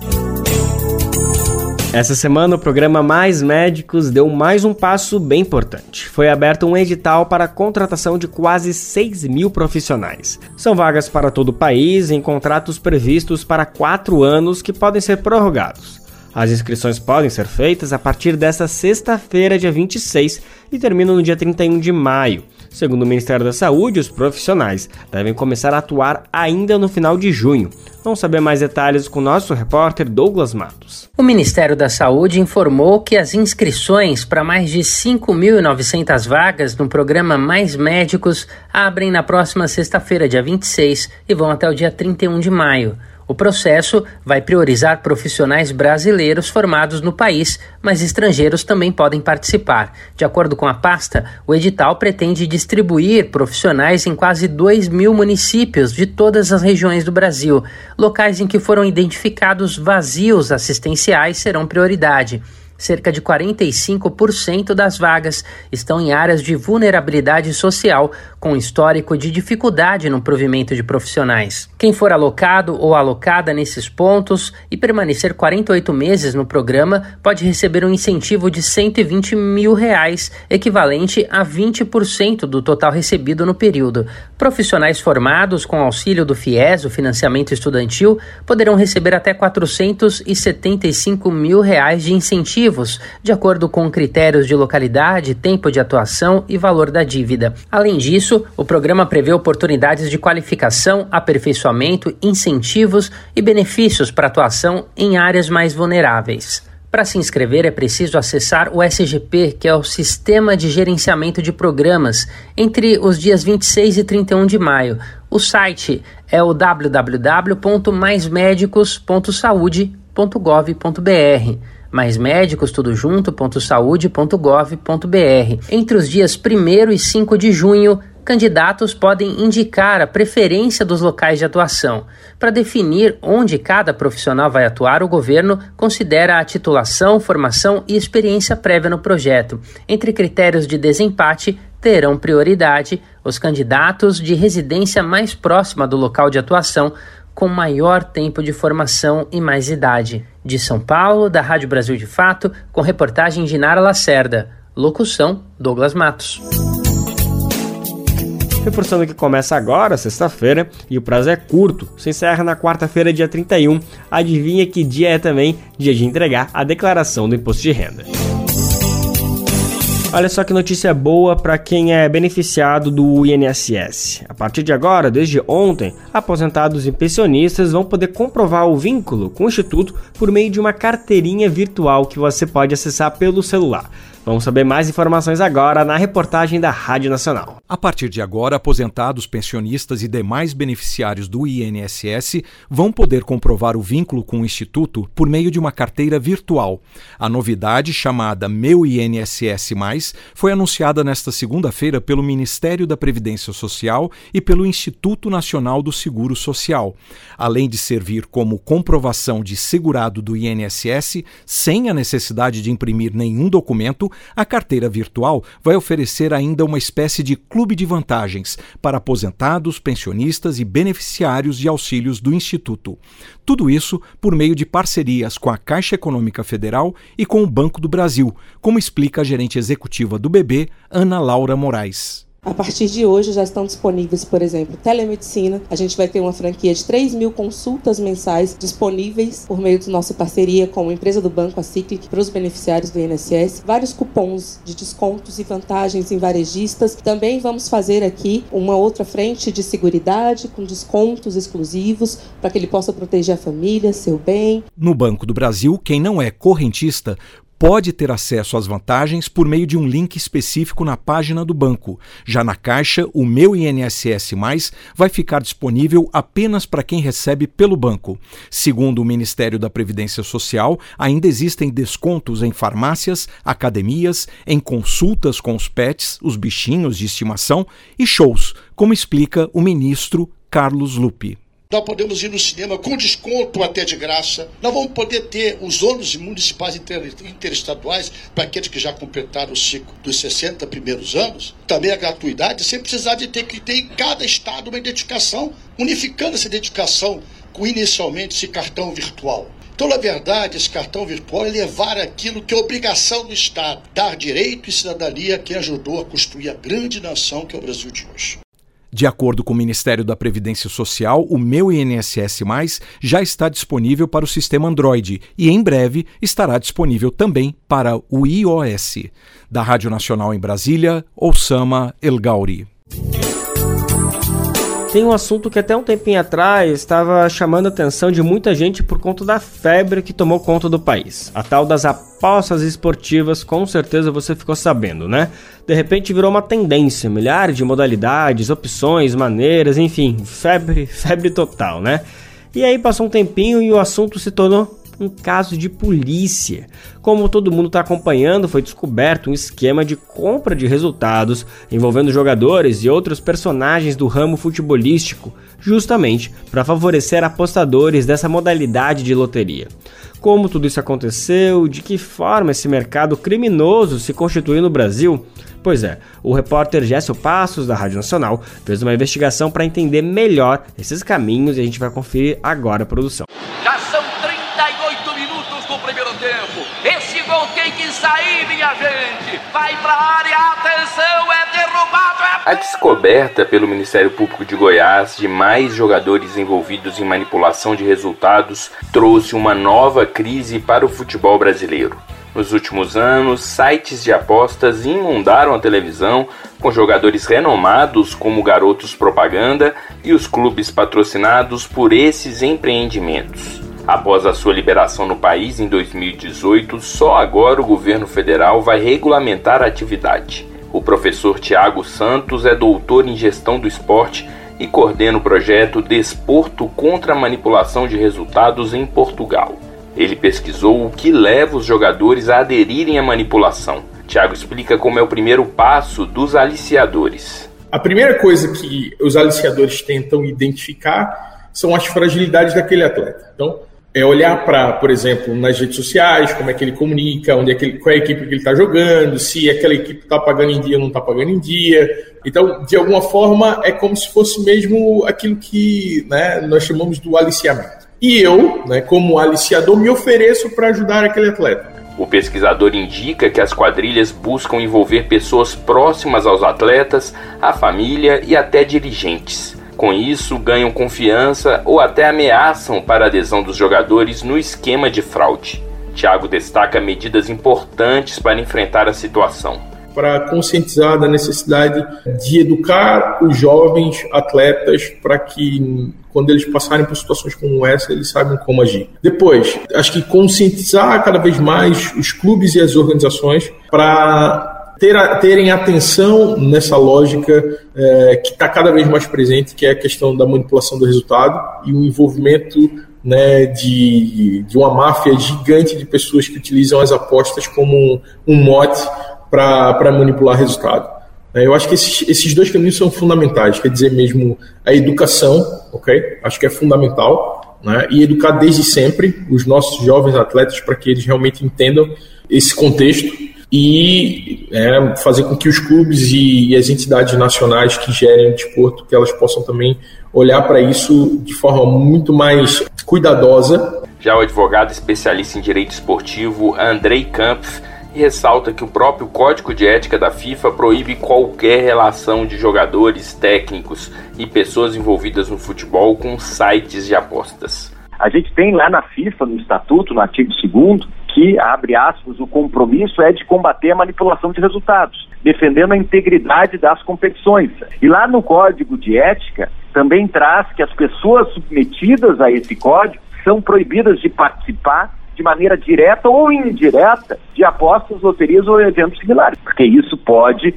Essa semana, o programa Mais Médicos deu mais um passo bem importante. Foi aberto um edital para a contratação de quase 6 mil profissionais. São vagas para todo o país em contratos previstos para quatro anos que podem ser prorrogados. As inscrições podem ser feitas a partir desta sexta-feira, dia 26, e terminam no dia 31 de maio. Segundo o Ministério da Saúde, os profissionais devem começar a atuar ainda no final de junho. Vamos saber mais detalhes com nosso repórter Douglas Matos. O Ministério da Saúde informou que as inscrições para mais de 5.900 vagas no programa Mais Médicos abrem na próxima sexta-feira, dia 26, e vão até o dia 31 de maio. O processo vai priorizar profissionais brasileiros formados no país, mas estrangeiros também podem participar. De acordo com a pasta, o edital pretende distribuir profissionais em quase 2 mil municípios de todas as regiões do Brasil. Locais em que foram identificados vazios assistenciais serão prioridade cerca de 45% das vagas estão em áreas de vulnerabilidade social, com histórico de dificuldade no provimento de profissionais. Quem for alocado ou alocada nesses pontos e permanecer 48 meses no programa pode receber um incentivo de 120 mil reais, equivalente a 20% do total recebido no período. Profissionais formados com auxílio do FIES, o financiamento estudantil, poderão receber até 475 mil reais de incentivo de acordo com critérios de localidade, tempo de atuação e valor da dívida. Além disso, o programa prevê oportunidades de qualificação, aperfeiçoamento, incentivos e benefícios para atuação em áreas mais vulneráveis. Para se inscrever é preciso acessar o SGP, que é o Sistema de Gerenciamento de Programas, entre os dias 26 e 31 de maio. O site é o www.maismedicos.saude.gov.br mais médicos tudo. Entre os dias 1 e 5 de junho, candidatos podem indicar a preferência dos locais de atuação. Para definir onde cada profissional vai atuar, o governo considera a titulação, formação e experiência prévia no projeto. Entre critérios de desempate, terão prioridade os candidatos de residência mais próxima do local de atuação, com maior tempo de formação e mais idade. De São Paulo, da Rádio Brasil de Fato, com reportagem de Nara Lacerda. Locução: Douglas Matos. Reforçando que começa agora, sexta-feira, e o prazo é curto. Se encerra na quarta-feira, dia 31. Adivinha que dia é também dia de entregar a declaração do imposto de renda. Olha só que notícia boa para quem é beneficiado do INSS. A partir de agora, desde ontem, aposentados e pensionistas vão poder comprovar o vínculo com o Instituto por meio de uma carteirinha virtual que você pode acessar pelo celular. Vamos saber mais informações agora na reportagem da Rádio Nacional. A partir de agora, aposentados, pensionistas e demais beneficiários do INSS vão poder comprovar o vínculo com o Instituto por meio de uma carteira virtual. A novidade, chamada Meu INSS, foi anunciada nesta segunda-feira pelo Ministério da Previdência Social e pelo Instituto Nacional do Seguro Social. Além de servir como comprovação de segurado do INSS, sem a necessidade de imprimir nenhum documento, a carteira virtual vai oferecer ainda uma espécie de clube de vantagens para aposentados, pensionistas e beneficiários de auxílios do Instituto. Tudo isso por meio de parcerias com a Caixa Econômica Federal e com o Banco do Brasil, como explica a gerente executiva do BB, Ana Laura Moraes. A partir de hoje já estão disponíveis, por exemplo, telemedicina. A gente vai ter uma franquia de 3 mil consultas mensais disponíveis por meio da nossa parceria com a empresa do banco, a Ciclic, para os beneficiários do INSS. Vários cupons de descontos e vantagens em varejistas. Também vamos fazer aqui uma outra frente de seguridade com descontos exclusivos para que ele possa proteger a família, seu bem. No Banco do Brasil, quem não é correntista pode ter acesso às vantagens por meio de um link específico na página do banco. Já na Caixa, o Meu INSS vai ficar disponível apenas para quem recebe pelo banco. Segundo o Ministério da Previdência Social, ainda existem descontos em farmácias, academias, em consultas com os pets, os bichinhos de estimação e shows, como explica o ministro Carlos Lupe. Nós podemos ir no cinema com desconto até de graça. Nós vamos poder ter os ônibus municipais interestaduais para aqueles que já completaram o ciclo dos 60 primeiros anos. Também a gratuidade, sem precisar de ter que ter em cada estado uma identificação, unificando essa identificação com inicialmente esse cartão virtual. Então, na verdade, esse cartão virtual é levar aquilo que é obrigação do Estado, dar direito e cidadania a quem ajudou a construir a grande nação que é o Brasil de hoje. De acordo com o Ministério da Previdência Social, o Meu INSS já está disponível para o sistema Android e em breve estará disponível também para o iOS. Da Rádio Nacional em Brasília, Osama El Gauri. Tem um assunto que até um tempinho atrás estava chamando a atenção de muita gente por conta da febre que tomou conta do país. A tal das apostas esportivas, com certeza você ficou sabendo, né? De repente virou uma tendência, milhares de modalidades, opções, maneiras, enfim, febre, febre total, né? E aí passou um tempinho e o assunto se tornou um caso de polícia. Como todo mundo está acompanhando, foi descoberto um esquema de compra de resultados envolvendo jogadores e outros personagens do ramo futebolístico, justamente para favorecer apostadores dessa modalidade de loteria. Como tudo isso aconteceu, de que forma esse mercado criminoso se constituiu no Brasil? Pois é, o repórter Géssio Passos, da Rádio Nacional, fez uma investigação para entender melhor esses caminhos e a gente vai conferir agora a produção. Vai área, atenção, é derrubado! É... A descoberta pelo Ministério Público de Goiás de mais jogadores envolvidos em manipulação de resultados trouxe uma nova crise para o futebol brasileiro. Nos últimos anos, sites de apostas inundaram a televisão com jogadores renomados como garotos propaganda e os clubes patrocinados por esses empreendimentos. Após a sua liberação no país em 2018, só agora o governo federal vai regulamentar a atividade. O professor Tiago Santos é doutor em gestão do esporte e coordena o projeto Desporto contra a Manipulação de Resultados em Portugal. Ele pesquisou o que leva os jogadores a aderirem à manipulação. Tiago explica como é o primeiro passo dos aliciadores. A primeira coisa que os aliciadores tentam identificar são as fragilidades daquele atleta. Então, é olhar para, por exemplo, nas redes sociais, como é que ele comunica, onde é que ele, qual é a equipe que ele está jogando, se aquela equipe está pagando em dia ou não está pagando em dia. Então, de alguma forma, é como se fosse mesmo aquilo que né, nós chamamos do aliciamento. E eu, né, como aliciador, me ofereço para ajudar aquele atleta. O pesquisador indica que as quadrilhas buscam envolver pessoas próximas aos atletas, a família e até dirigentes. Com isso, ganham confiança ou até ameaçam para a adesão dos jogadores no esquema de fraude. Thiago destaca medidas importantes para enfrentar a situação. Para conscientizar da necessidade de educar os jovens atletas para que, quando eles passarem por situações como essa, eles saibam como agir. Depois, acho que conscientizar cada vez mais os clubes e as organizações para ter a, terem atenção nessa lógica é, que está cada vez mais presente, que é a questão da manipulação do resultado e o envolvimento né, de, de uma máfia gigante de pessoas que utilizam as apostas como um, um mote para manipular resultado. É, eu acho que esses, esses dois caminhos são fundamentais, quer dizer mesmo a educação, ok? Acho que é fundamental, né? E educar desde sempre os nossos jovens atletas para que eles realmente entendam esse contexto e é, fazer com que os clubes e, e, as entidades nacionais que gerem o desporto, que elas possam também olhar para isso de forma muito mais cuidadosa. Já o advogado especialista em direito esportivo Andrei Campos ressalta que o próprio Código de Ética da FIFA proíbe qualquer relação de jogadores, técnicos e pessoas envolvidas no futebol com sites de apostas. A gente tem lá na FIFA, no estatuto, no artigo 2 que, abre aspas, o compromisso é de combater a manipulação de resultados, defendendo a integridade das competições. E lá no Código de Ética também traz que as pessoas submetidas a esse código são proibidas de participar de maneira direta ou indireta de apostas, loterias ou eventos similares, porque isso pode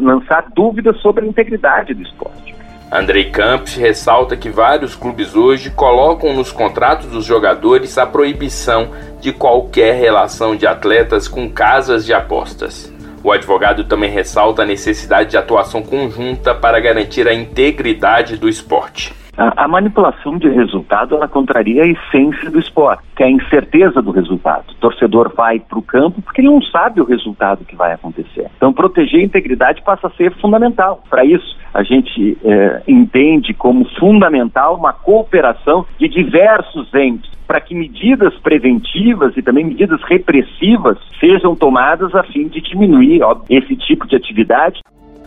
lançar dúvidas sobre a integridade do esporte. Andrei Campos ressalta que vários clubes hoje colocam nos contratos dos jogadores a proibição de qualquer relação de atletas com casas de apostas. O advogado também ressalta a necessidade de atuação conjunta para garantir a integridade do esporte. A, a, manipulação de resultado ela contraria a essência do esporte, que é a incerteza do resultado. O torcedor vai para o campo porque ele não sabe o resultado que vai acontecer. Então, proteger a integridade passa a ser fundamental. Para isso, a gente é, entende como fundamental uma cooperação de diversos entes para que medidas preventivas e também medidas repressivas sejam tomadas a fim de diminuir ó, esse tipo de atividade.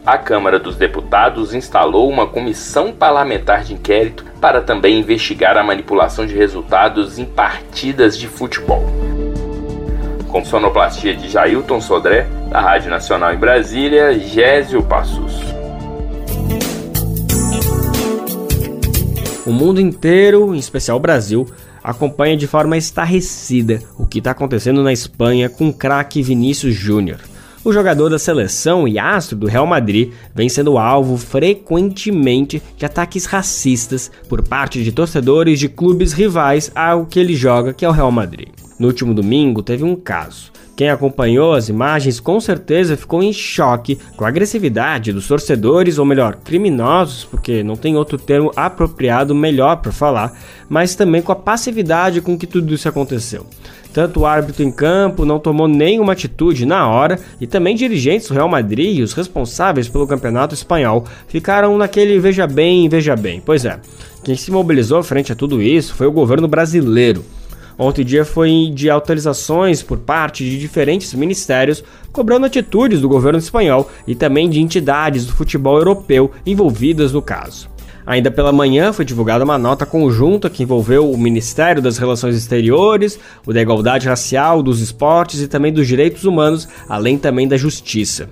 A Câmara dos Deputados instalou uma comissão parlamentar de inquérito para também investigar a manipulação de resultados em partidas de futebol. Com sonoplastia de Jailton Sodré, da Rádio Nacional em Brasília, Gésio Passos. O mundo inteiro, em especial o Brasil, acompanha de forma estarrecida o que está acontecendo na Espanha com o craque Vinícius Júnior. O jogador da seleção e astro do Real Madrid vem sendo alvo frequentemente de ataques racistas por parte de torcedores de clubes rivais ao que ele joga, que é o Real Madrid. No último domingo teve um caso. Quem acompanhou as imagens com certeza ficou em choque com a agressividade dos torcedores, ou melhor, criminosos, porque não tem outro termo apropriado melhor para falar, mas também com a passividade com que tudo isso aconteceu. Tanto o árbitro em campo não tomou nenhuma atitude na hora, e também dirigentes do Real Madrid e os responsáveis pelo campeonato espanhol ficaram naquele veja bem, veja bem. Pois é, quem se mobilizou frente a tudo isso foi o governo brasileiro. Ontem dia foi de autorizações por parte de diferentes ministérios cobrando atitudes do governo espanhol e também de entidades do futebol europeu envolvidas no caso. Ainda pela manhã foi divulgada uma nota conjunta que envolveu o Ministério das Relações Exteriores, o da Igualdade Racial, dos Esportes e também dos Direitos Humanos, além também da Justiça.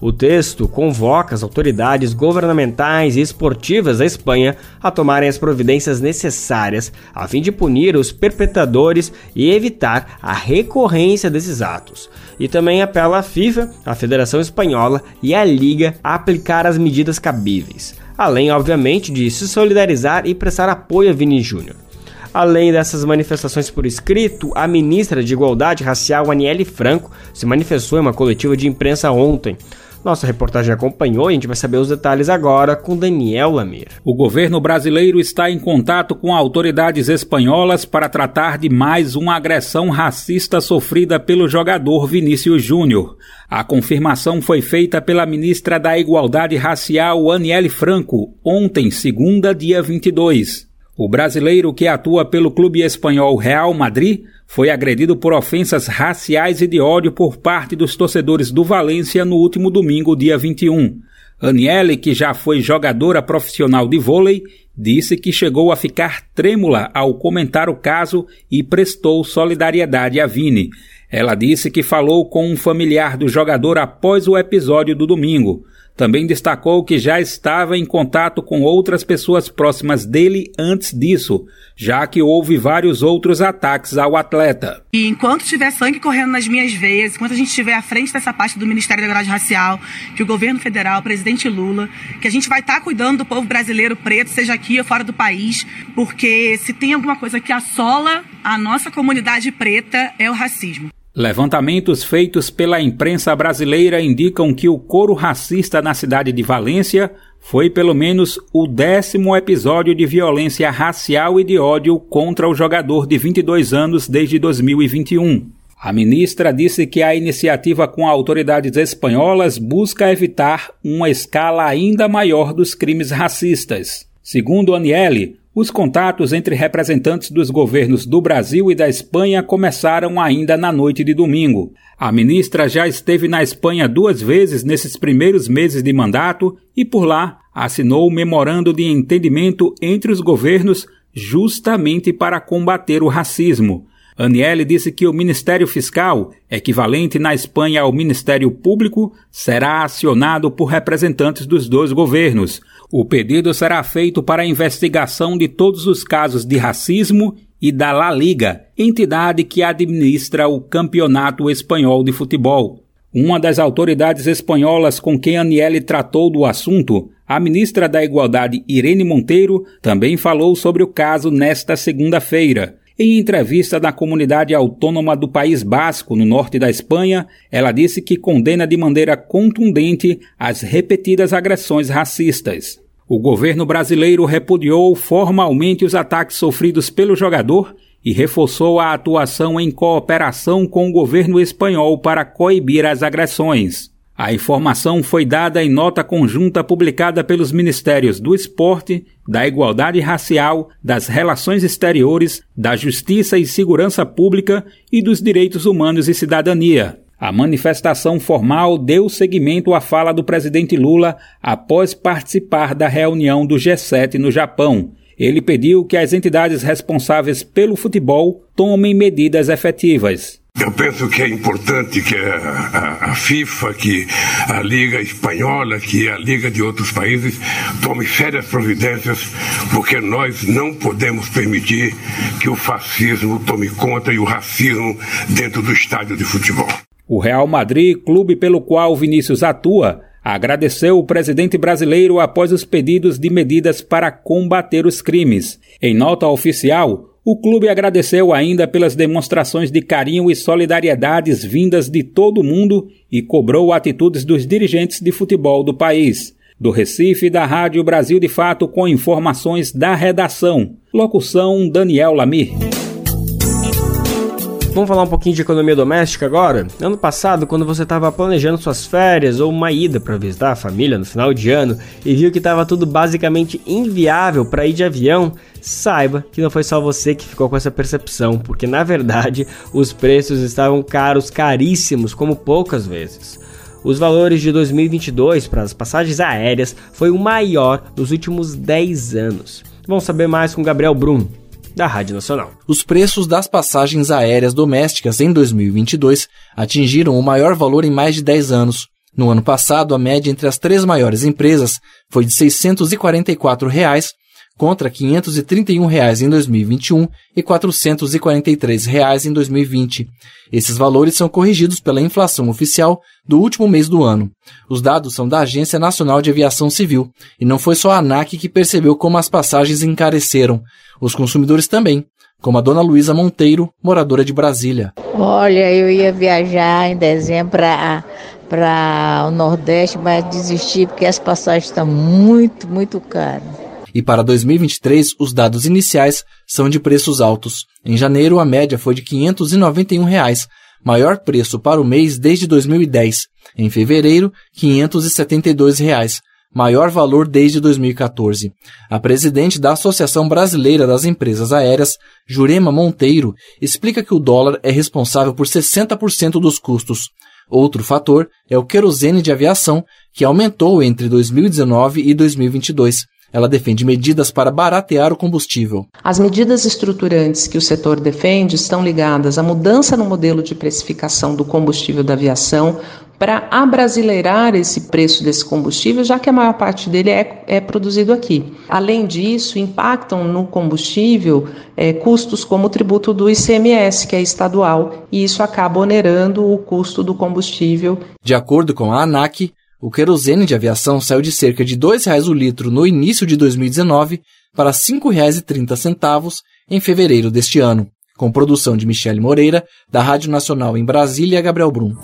O texto convoca as autoridades governamentais e esportivas da Espanha a tomarem as providências necessárias a fim de punir os perpetradores e evitar a recorrência desses atos. E também apela à FIFA, à Federação Espanhola e à Liga a aplicar as medidas cabíveis, além, obviamente, de se solidarizar e prestar apoio a Vini Júnior. Além dessas manifestações por escrito, a ministra de Igualdade Racial, Aniele Franco, se manifestou em uma coletiva de imprensa ontem. Nossa reportagem acompanhou e a gente vai saber os detalhes agora com Daniel Lamir. O governo brasileiro está em contato com autoridades espanholas para tratar de mais uma agressão racista sofrida pelo jogador Vinícius Júnior. A confirmação foi feita pela ministra da Igualdade Racial, Aniele Franco, ontem, segunda, dia 22. O brasileiro que atua pelo clube espanhol Real Madrid foi agredido por ofensas raciais e de ódio por parte dos torcedores do Valência no último domingo, dia 21. Aniele, que já foi jogadora profissional de vôlei, disse que chegou a ficar trêmula ao comentar o caso e prestou solidariedade a Vini. Ela disse que falou com um familiar do jogador após o episódio do domingo. Também destacou que já estava em contato com outras pessoas próximas dele antes disso, já que houve vários outros ataques ao atleta. E enquanto tiver sangue correndo nas minhas veias, enquanto a gente estiver à frente dessa parte do Ministério da Igualdade Racial, que o governo federal, o presidente Lula, que a gente vai estar tá cuidando do povo brasileiro preto, seja aqui ou fora do país, porque se tem alguma coisa que assola a nossa comunidade preta é o racismo. Levantamentos feitos pela imprensa brasileira indicam que o coro racista na cidade de Valência foi pelo menos o décimo episódio de violência racial e de ódio contra o jogador de 22 anos desde 2021. A ministra disse que a iniciativa com autoridades espanholas busca evitar uma escala ainda maior dos crimes racistas. Segundo Aniele, os contatos entre representantes dos governos do Brasil e da Espanha começaram ainda na noite de domingo. A ministra já esteve na Espanha duas vezes nesses primeiros meses de mandato e, por lá, assinou o memorando de entendimento entre os governos justamente para combater o racismo. Aniele disse que o Ministério Fiscal, equivalente na Espanha ao Ministério Público, será acionado por representantes dos dois governos. O pedido será feito para a investigação de todos os casos de racismo e da La Liga, entidade que administra o Campeonato Espanhol de Futebol. Uma das autoridades espanholas com quem Aniele tratou do assunto, a ministra da Igualdade Irene Monteiro, também falou sobre o caso nesta segunda-feira. Em entrevista na comunidade autônoma do País Basco, no norte da Espanha, ela disse que condena de maneira contundente as repetidas agressões racistas. O governo brasileiro repudiou formalmente os ataques sofridos pelo jogador e reforçou a atuação em cooperação com o governo espanhol para coibir as agressões. A informação foi dada em nota conjunta publicada pelos Ministérios do Esporte, da Igualdade Racial, das Relações Exteriores, da Justiça e Segurança Pública e dos Direitos Humanos e Cidadania. A manifestação formal deu seguimento à fala do presidente Lula após participar da reunião do G7 no Japão. Ele pediu que as entidades responsáveis pelo futebol tomem medidas efetivas. Eu penso que é importante que a, a, FIFA, que a Liga Espanhola, que a Liga de outros países tome sérias providências, porque nós não podemos permitir que o fascismo tome conta e o racismo dentro do estádio de futebol. O Real Madrid, clube pelo qual Vinícius atua, agradeceu o presidente brasileiro após os pedidos de medidas para combater os crimes. Em nota oficial, o clube agradeceu ainda pelas demonstrações de carinho e solidariedades vindas de todo o mundo e cobrou atitudes dos dirigentes de futebol do país. Do Recife, da Rádio Brasil de Fato, com informações da redação. Locução Daniel Lamir. Vamos falar um pouquinho de economia doméstica agora? Ano passado, quando você estava planejando suas férias ou uma ida para visitar a família no final de ano e viu que estava tudo basicamente inviável para ir de avião, saiba que não foi só você que ficou com essa percepção, porque na verdade os preços estavam caros, caríssimos, como poucas vezes. Os valores de 2022 para as passagens aéreas foi o maior dos últimos 10 anos. Vamos saber mais com Gabriel Brum da Rádio Nacional. Os preços das passagens aéreas domésticas em 2022 atingiram o maior valor em mais de 10 anos. No ano passado, a média entre as três maiores empresas foi de 644 reais, contra 531 reais em 2021 e 443 reais em 2020. Esses valores são corrigidos pela inflação oficial do último mês do ano. Os dados são da Agência Nacional de Aviação Civil, e não foi só a ANAC que percebeu como as passagens encareceram. Os consumidores também, como a dona Luísa Monteiro, moradora de Brasília. Olha, eu ia viajar em dezembro para o Nordeste, mas desisti porque as passagens estão muito, muito caras. E para 2023, os dados iniciais são de preços altos. Em janeiro, a média foi de 591 reais, maior preço para o mês desde 2010. Em fevereiro, 572 reais, maior valor desde 2014. A presidente da Associação Brasileira das Empresas Aéreas, Jurema Monteiro, explica que o dólar é responsável por 60% dos custos. Outro fator é o querosene de aviação, que aumentou entre 2019 e 2022. Ela defende medidas para baratear o combustível. As medidas estruturantes que o setor defende estão ligadas à mudança no modelo de precificação do combustível da aviação, para abrasileirar esse preço desse combustível, já que a maior parte dele é, é produzido aqui. Além disso, impactam no combustível é, custos como o tributo do ICMS, que é estadual, e isso acaba onerando o custo do combustível. De acordo com a ANAC, o querosene de aviação saiu de cerca de R$ 2,00 o litro no início de 2019 para R$ 5,30 em fevereiro deste ano, com produção de Michele Moreira, da Rádio Nacional em Brasília, Gabriel Brum.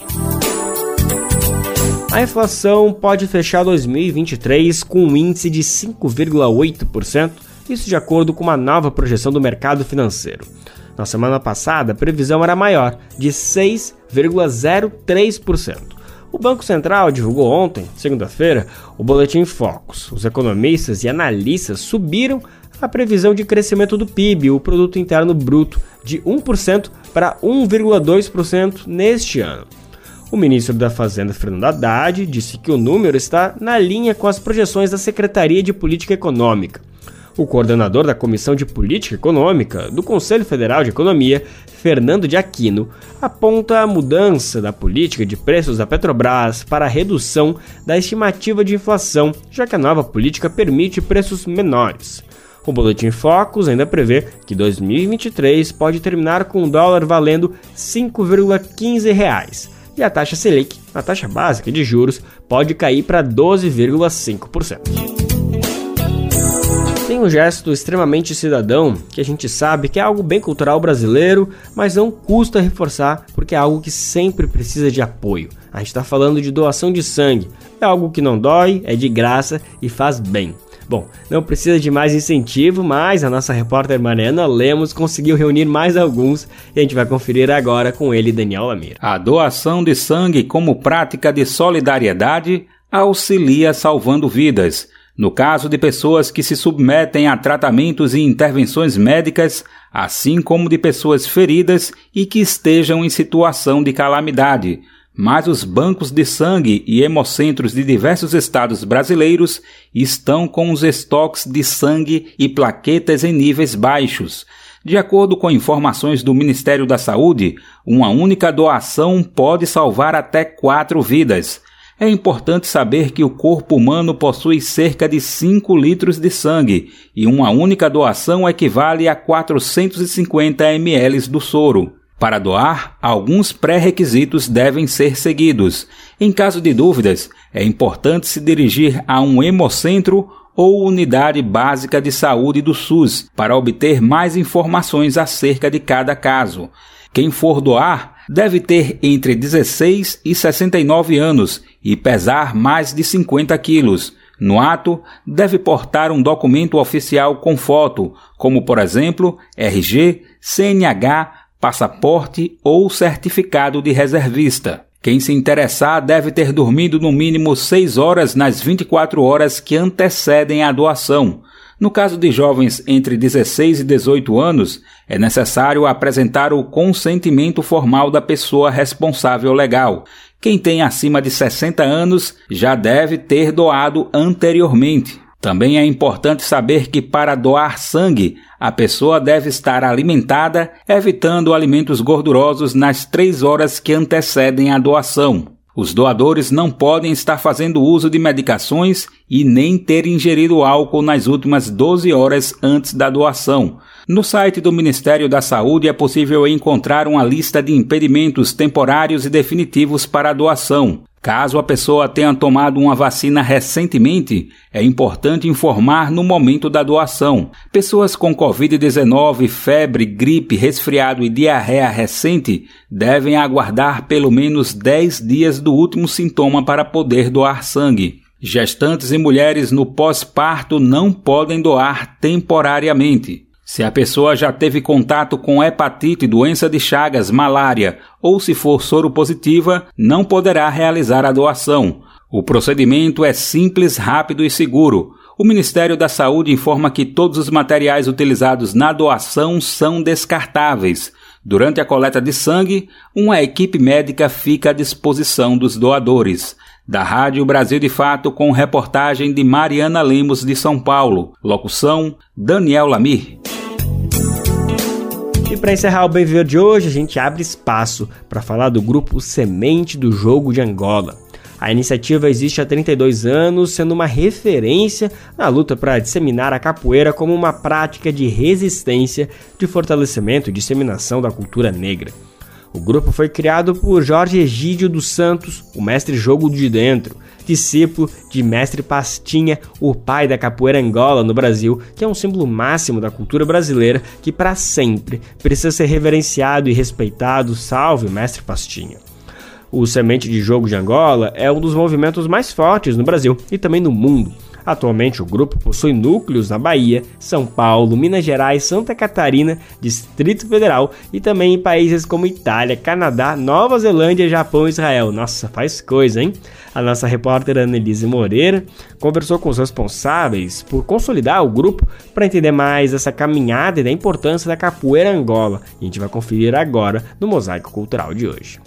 A inflação pode fechar 2023 com um índice de 5,8%, isso de acordo com uma nova projeção do mercado financeiro. Na semana passada, a previsão era maior, de 6,03%. O Banco Central divulgou ontem, segunda-feira, o Boletim Focus. Os economistas e analistas subiram a previsão de crescimento do PIB, o Produto Interno Bruto, de 1% para 1,2% neste ano. O ministro da Fazenda, Fernando Haddad, disse que o número está na linha com as projeções da Secretaria de Política Econômica. O coordenador da Comissão de Política Econômica do Conselho Federal de Economia, Fernando de Aquino, aponta a mudança da política de preços da Petrobras para a redução da estimativa de inflação, já que a nova política permite preços menores. O Boletim Focus ainda prevê que 2023 pode terminar com o dólar valendo R$ 5,15 e a taxa Selic, a taxa básica de juros, pode cair para 12,5% tem um gesto extremamente cidadão que a gente sabe que é algo bem cultural brasileiro, mas não custa reforçar porque é algo que sempre precisa de apoio. A gente está falando de doação de sangue. É algo que não dói, é de graça e faz bem. Bom, não precisa de mais incentivo, mas a nossa repórter Mariana Lemos conseguiu reunir mais alguns e a gente vai conferir agora com ele, Daniel Lamir. A doação de sangue como prática de solidariedade auxilia salvando vidas. No caso de pessoas que se submetem a tratamentos e intervenções médicas, assim como de pessoas feridas e que estejam em situação de calamidade. mas os bancos de sangue e hemocentros de diversos estados brasileiros estão com os estoques de sangue e plaquetas em níveis baixos. De acordo com informações do Ministério da Saúde, uma única doação pode salvar até quatro vidas. É importante saber que o corpo humano possui cerca de 5 litros de sangue e uma única doação equivale a 450 ml do soro. Para doar, alguns pré-requisitos devem ser seguidos. Em caso de dúvidas, é importante se dirigir a um hemocentro ou unidade básica de saúde do SUS para obter mais informações acerca de cada caso. Quem for doar deve ter entre 16 e 69 anos e pesar mais de 50 quilos. No ato, deve portar um documento oficial com foto, como por exemplo RG, CNH, passaporte ou certificado de reservista. Quem se interessar deve ter dormido no mínimo 6 horas nas 24 horas que antecedem a doação. No caso de jovens entre 16 e 18 anos, é necessário apresentar o consentimento formal da pessoa responsável legal. Quem tem acima de 60 anos já deve ter doado anteriormente. Também é importante saber que para doar sangue, a pessoa deve estar alimentada, evitando alimentos gordurosos nas três horas que antecedem a doação. Os doadores não podem estar fazendo uso de medicações e nem ter ingerido álcool nas últimas 12 horas antes da doação. No site do Ministério da Saúde é possível encontrar uma lista de impedimentos temporários e definitivos para a doação. Caso a pessoa tenha tomado uma vacina recentemente, é importante informar no momento da doação. Pessoas com Covid-19, febre, gripe, resfriado e diarreia recente devem aguardar pelo menos 10 dias do último sintoma para poder doar sangue. Gestantes e mulheres no pós-parto não podem doar temporariamente. Se a pessoa já teve contato com hepatite, doença de Chagas, malária ou se for soro positiva, não poderá realizar a doação. O procedimento é simples, rápido e seguro. O Ministério da Saúde informa que todos os materiais utilizados na doação são descartáveis. Durante a coleta de sangue, uma equipe médica fica à disposição dos doadores. Da Rádio Brasil de Fato, com reportagem de Mariana Lemos de São Paulo. Locução: Daniel Lamir. E para encerrar o Bem Viver de hoje, a gente abre espaço para falar do grupo Semente do Jogo de Angola. A iniciativa existe há 32 anos, sendo uma referência na luta para disseminar a capoeira como uma prática de resistência, de fortalecimento e disseminação da cultura negra. O grupo foi criado por Jorge Egídio dos Santos, o mestre jogo de dentro, discípulo de mestre Pastinha, o pai da capoeira Angola no Brasil, que é um símbolo máximo da cultura brasileira que para sempre precisa ser reverenciado e respeitado. Salve, mestre Pastinha! O Semente de Jogo de Angola é um dos movimentos mais fortes no Brasil e também no mundo. Atualmente, o grupo possui núcleos na Bahia, São Paulo, Minas Gerais, Santa Catarina, Distrito Federal e também em países como Itália, Canadá, Nova Zelândia, Japão e Israel. Nossa, faz coisa, hein? A nossa repórter Annelise Moreira conversou com os responsáveis por consolidar o grupo para entender mais essa caminhada e da importância da capoeira Angola. E a gente vai conferir agora no Mosaico Cultural de hoje.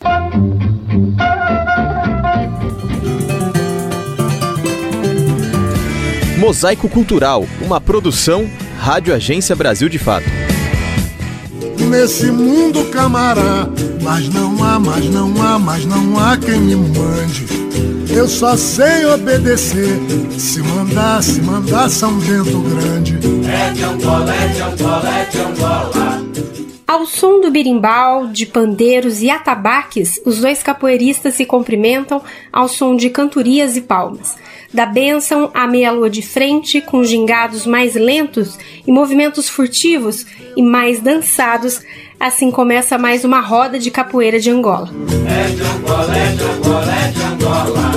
Mosaico Cultural, uma produção Rádio Agência Brasil de Fato. Nesse mundo camará, mas não há, mas não há, mas não há quem me mande. Eu só sei obedecer, se mandar, se mandar São Bento Grande. É de Angola, é de Angola, é de Angola. Ao som do birimbau, de pandeiros e atabaques, os dois capoeiristas se cumprimentam ao som de cantorias e palmas da bênção à meia-lua de frente, com gingados mais lentos e movimentos furtivos e mais dançados, assim começa mais uma roda de capoeira de Angola. É de Angola, é de Angola, é de Angola.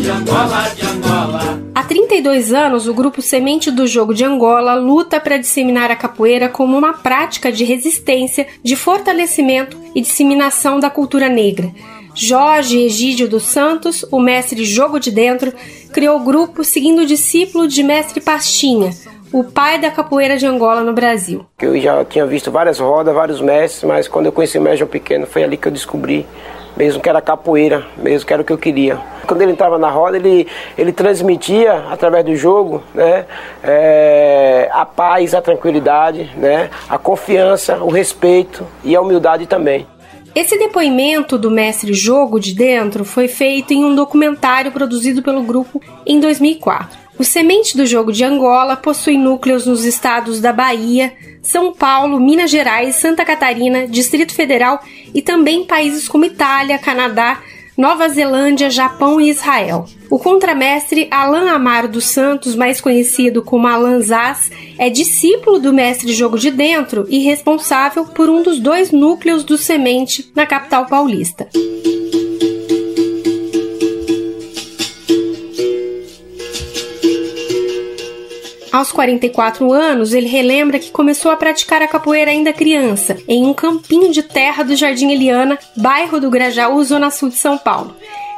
De Angola, de Angola. Há 32 anos, o grupo Semente do Jogo de Angola luta para disseminar a capoeira como uma prática de resistência, de fortalecimento e disseminação da cultura negra Jorge Egídio dos Santos, o mestre Jogo de Dentro, criou o grupo seguindo o discípulo de mestre Pastinha, o pai da capoeira de Angola no Brasil. Eu já tinha visto várias rodas, vários mestres, mas quando eu conheci o mestre Pequeno foi ali que eu descobri mesmo que era capoeira, mesmo que era o que eu queria. Quando ele entrava na roda, ele, ele transmitia através do jogo né, é, a paz, a tranquilidade, né, a confiança, o respeito e a humildade também. Esse depoimento do mestre Jogo de Dentro foi feito em um documentário produzido pelo grupo em 2004. O Semente do Jogo de Angola possui núcleos nos estados da Bahia, São Paulo, Minas Gerais, Santa Catarina, Distrito Federal e também países como Itália, Canadá, Nova Zelândia, Japão e Israel. O contramestre Alan Amaro dos Santos, mais conhecido como Alan Zaz, é discípulo do mestre Jogo de Dentro e responsável por um dos dois núcleos do Semente na capital paulista. Aos 44 anos, ele relembra que começou a praticar a capoeira ainda criança, em um campinho de terra do Jardim Eliana, bairro do Grajaú, zona sul de São Paulo.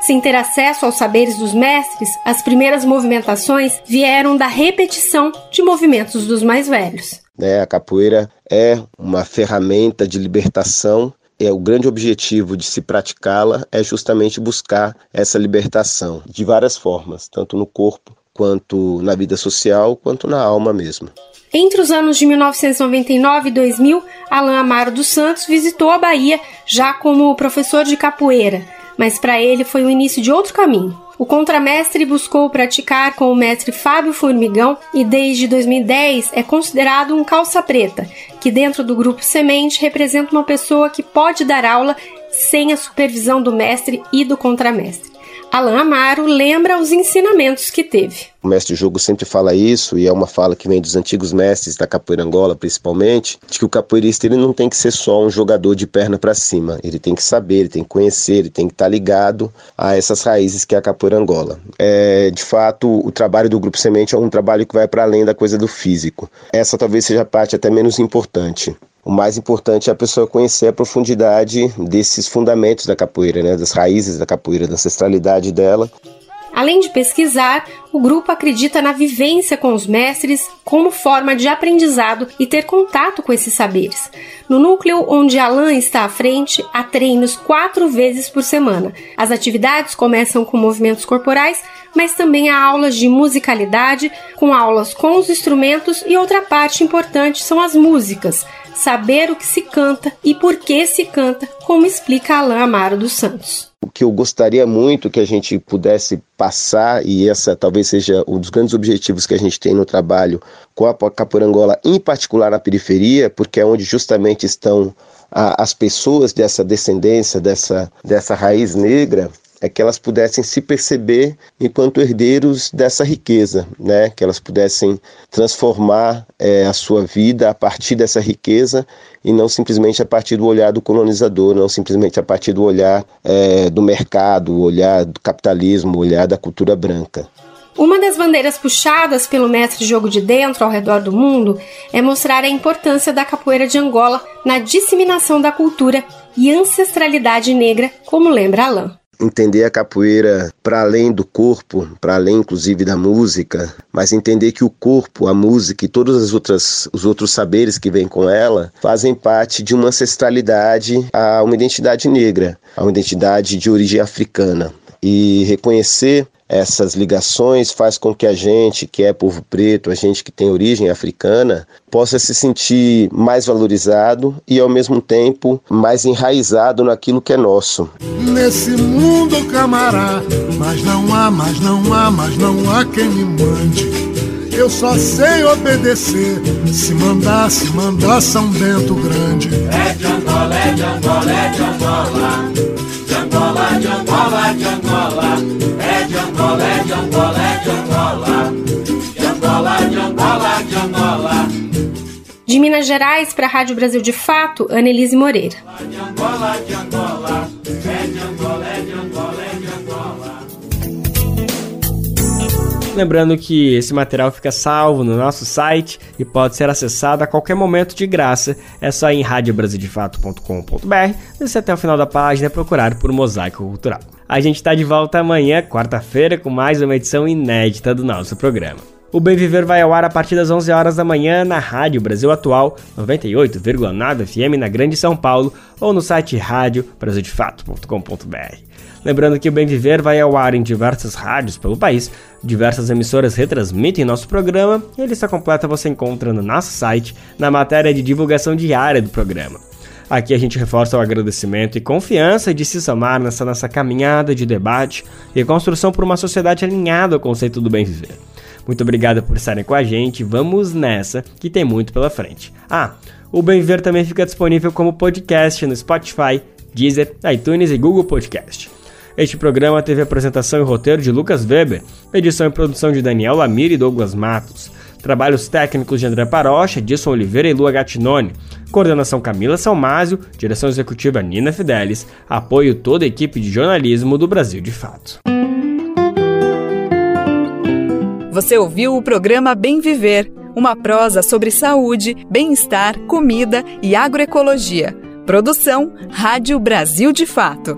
Sem ter acesso aos saberes dos mestres, as primeiras movimentações vieram da repetição de movimentos dos mais velhos. É, a capoeira é uma ferramenta de libertação é o grande objetivo de se praticá-la é justamente buscar essa libertação de várias formas, tanto no corpo quanto na vida social, quanto na alma mesmo. Entre os anos de 1999 e 2000, Alain Amaro dos Santos visitou a Bahia já como professor de capoeira, mas para ele foi o início de outro caminho. O contramestre buscou praticar com o mestre Fábio Formigão e desde 2010 é considerado um calça preta, que dentro do grupo Semente representa uma pessoa que pode dar aula sem a supervisão do mestre e do contramestre. Alain Amaro lembra os ensinamentos que teve. O mestre Jogo sempre fala isso, e é uma fala que vem dos antigos mestres da capoeira Angola, principalmente, de que o capoeirista ele não tem que ser só um jogador de perna para cima. Ele tem que saber, ele tem que conhecer, ele tem que estar tá ligado a essas raízes que é a capoeira Angola. É, de fato, o trabalho do Grupo Semente é um trabalho que vai para além da coisa do físico. Essa talvez seja a parte até menos importante. O mais importante é a pessoa conhecer a profundidade desses fundamentos da capoeira, né, das raízes da capoeira, da ancestralidade dela. Além de pesquisar, o grupo acredita na vivência com os mestres como forma de aprendizado e ter contato com esses saberes. No núcleo onde Alain está à frente, há treinos quatro vezes por semana. As atividades começam com movimentos corporais, mas também há aulas de musicalidade, com aulas com os instrumentos e outra parte importante são as músicas, saber o que se canta e por que se canta, como explica Alain Amaro dos Santos. O que eu gostaria muito que a gente pudesse passar, e essa talvez seja um dos grandes objetivos que a gente tem no trabalho com a Caporangola, em particular na periferia, porque é onde justamente estão as pessoas dessa descendência, dessa, dessa raiz negra, é que elas pudessem se perceber enquanto herdeiros dessa riqueza, né? que elas pudessem transformar é, a sua vida a partir dessa riqueza e não simplesmente a partir do olhar do colonizador, não simplesmente a partir do olhar é, do mercado, o olhar do capitalismo, o olhar da cultura branca. Uma das bandeiras puxadas pelo mestre jogo de dentro ao redor do mundo é mostrar a importância da capoeira de Angola na disseminação da cultura e ancestralidade negra, como lembra Alain entender a capoeira para além do corpo, para além inclusive da música, mas entender que o corpo, a música e todos as outras, os outros saberes que vêm com ela fazem parte de uma ancestralidade a uma identidade negra, a uma identidade de origem africana. E reconhecer essas ligações faz com que a gente, que é povo preto, a gente que tem origem africana, possa se sentir mais valorizado e ao mesmo tempo mais enraizado naquilo que é nosso. Nesse mundo camará, mas não há, mas não há, mas não há quem me mande. Eu só sei obedecer. Se mandar, se mandar São Bento Grande. É de Angola, é de Angola, é de Angola. De Angola, de Angola, de Angola. Angola, é de Angola, é de Angola. De Angola, de Angola, de Angola. De Minas Gerais para a Rádio Brasil de Fato, Annelise Moreira. De Angola, de Angola, é de Angola, Lembrando que esse material fica salvo no nosso site e pode ser acessado a qualquer momento de graça. É só ir em radiobrasildefato.com.br, descer até o final da página e procurar por Mosaico Cultural. A gente está de volta amanhã, quarta-feira, com mais uma edição inédita do nosso programa. O Bem Viver vai ao ar a partir das 11 horas da manhã na Rádio Brasil Atual, 98,9 FM na Grande São Paulo ou no site radiobrasildefato.com.br. Lembrando que o Bem Viver vai ao ar em diversas rádios pelo país, diversas emissoras retransmitem nosso programa e a lista completa você encontra no nosso site na matéria de divulgação diária do programa. Aqui a gente reforça o agradecimento e confiança de se somar nessa nossa caminhada de debate e construção por uma sociedade alinhada ao conceito do bem viver. Muito obrigado por estarem com a gente, vamos nessa que tem muito pela frente. Ah, o Bem Viver também fica disponível como podcast no Spotify, Deezer, iTunes e Google Podcast. Este programa teve apresentação e roteiro de Lucas Weber, edição e produção de Daniel Lamir e Douglas Matos. Trabalhos técnicos de André Parocha, Edson Oliveira e Lua Gattinone. Coordenação Camila Salmásio, direção executiva Nina Fidelis, apoio toda a equipe de jornalismo do Brasil de Fato. Você ouviu o programa Bem Viver, uma prosa sobre saúde, bem-estar, comida e agroecologia. Produção Rádio Brasil de Fato.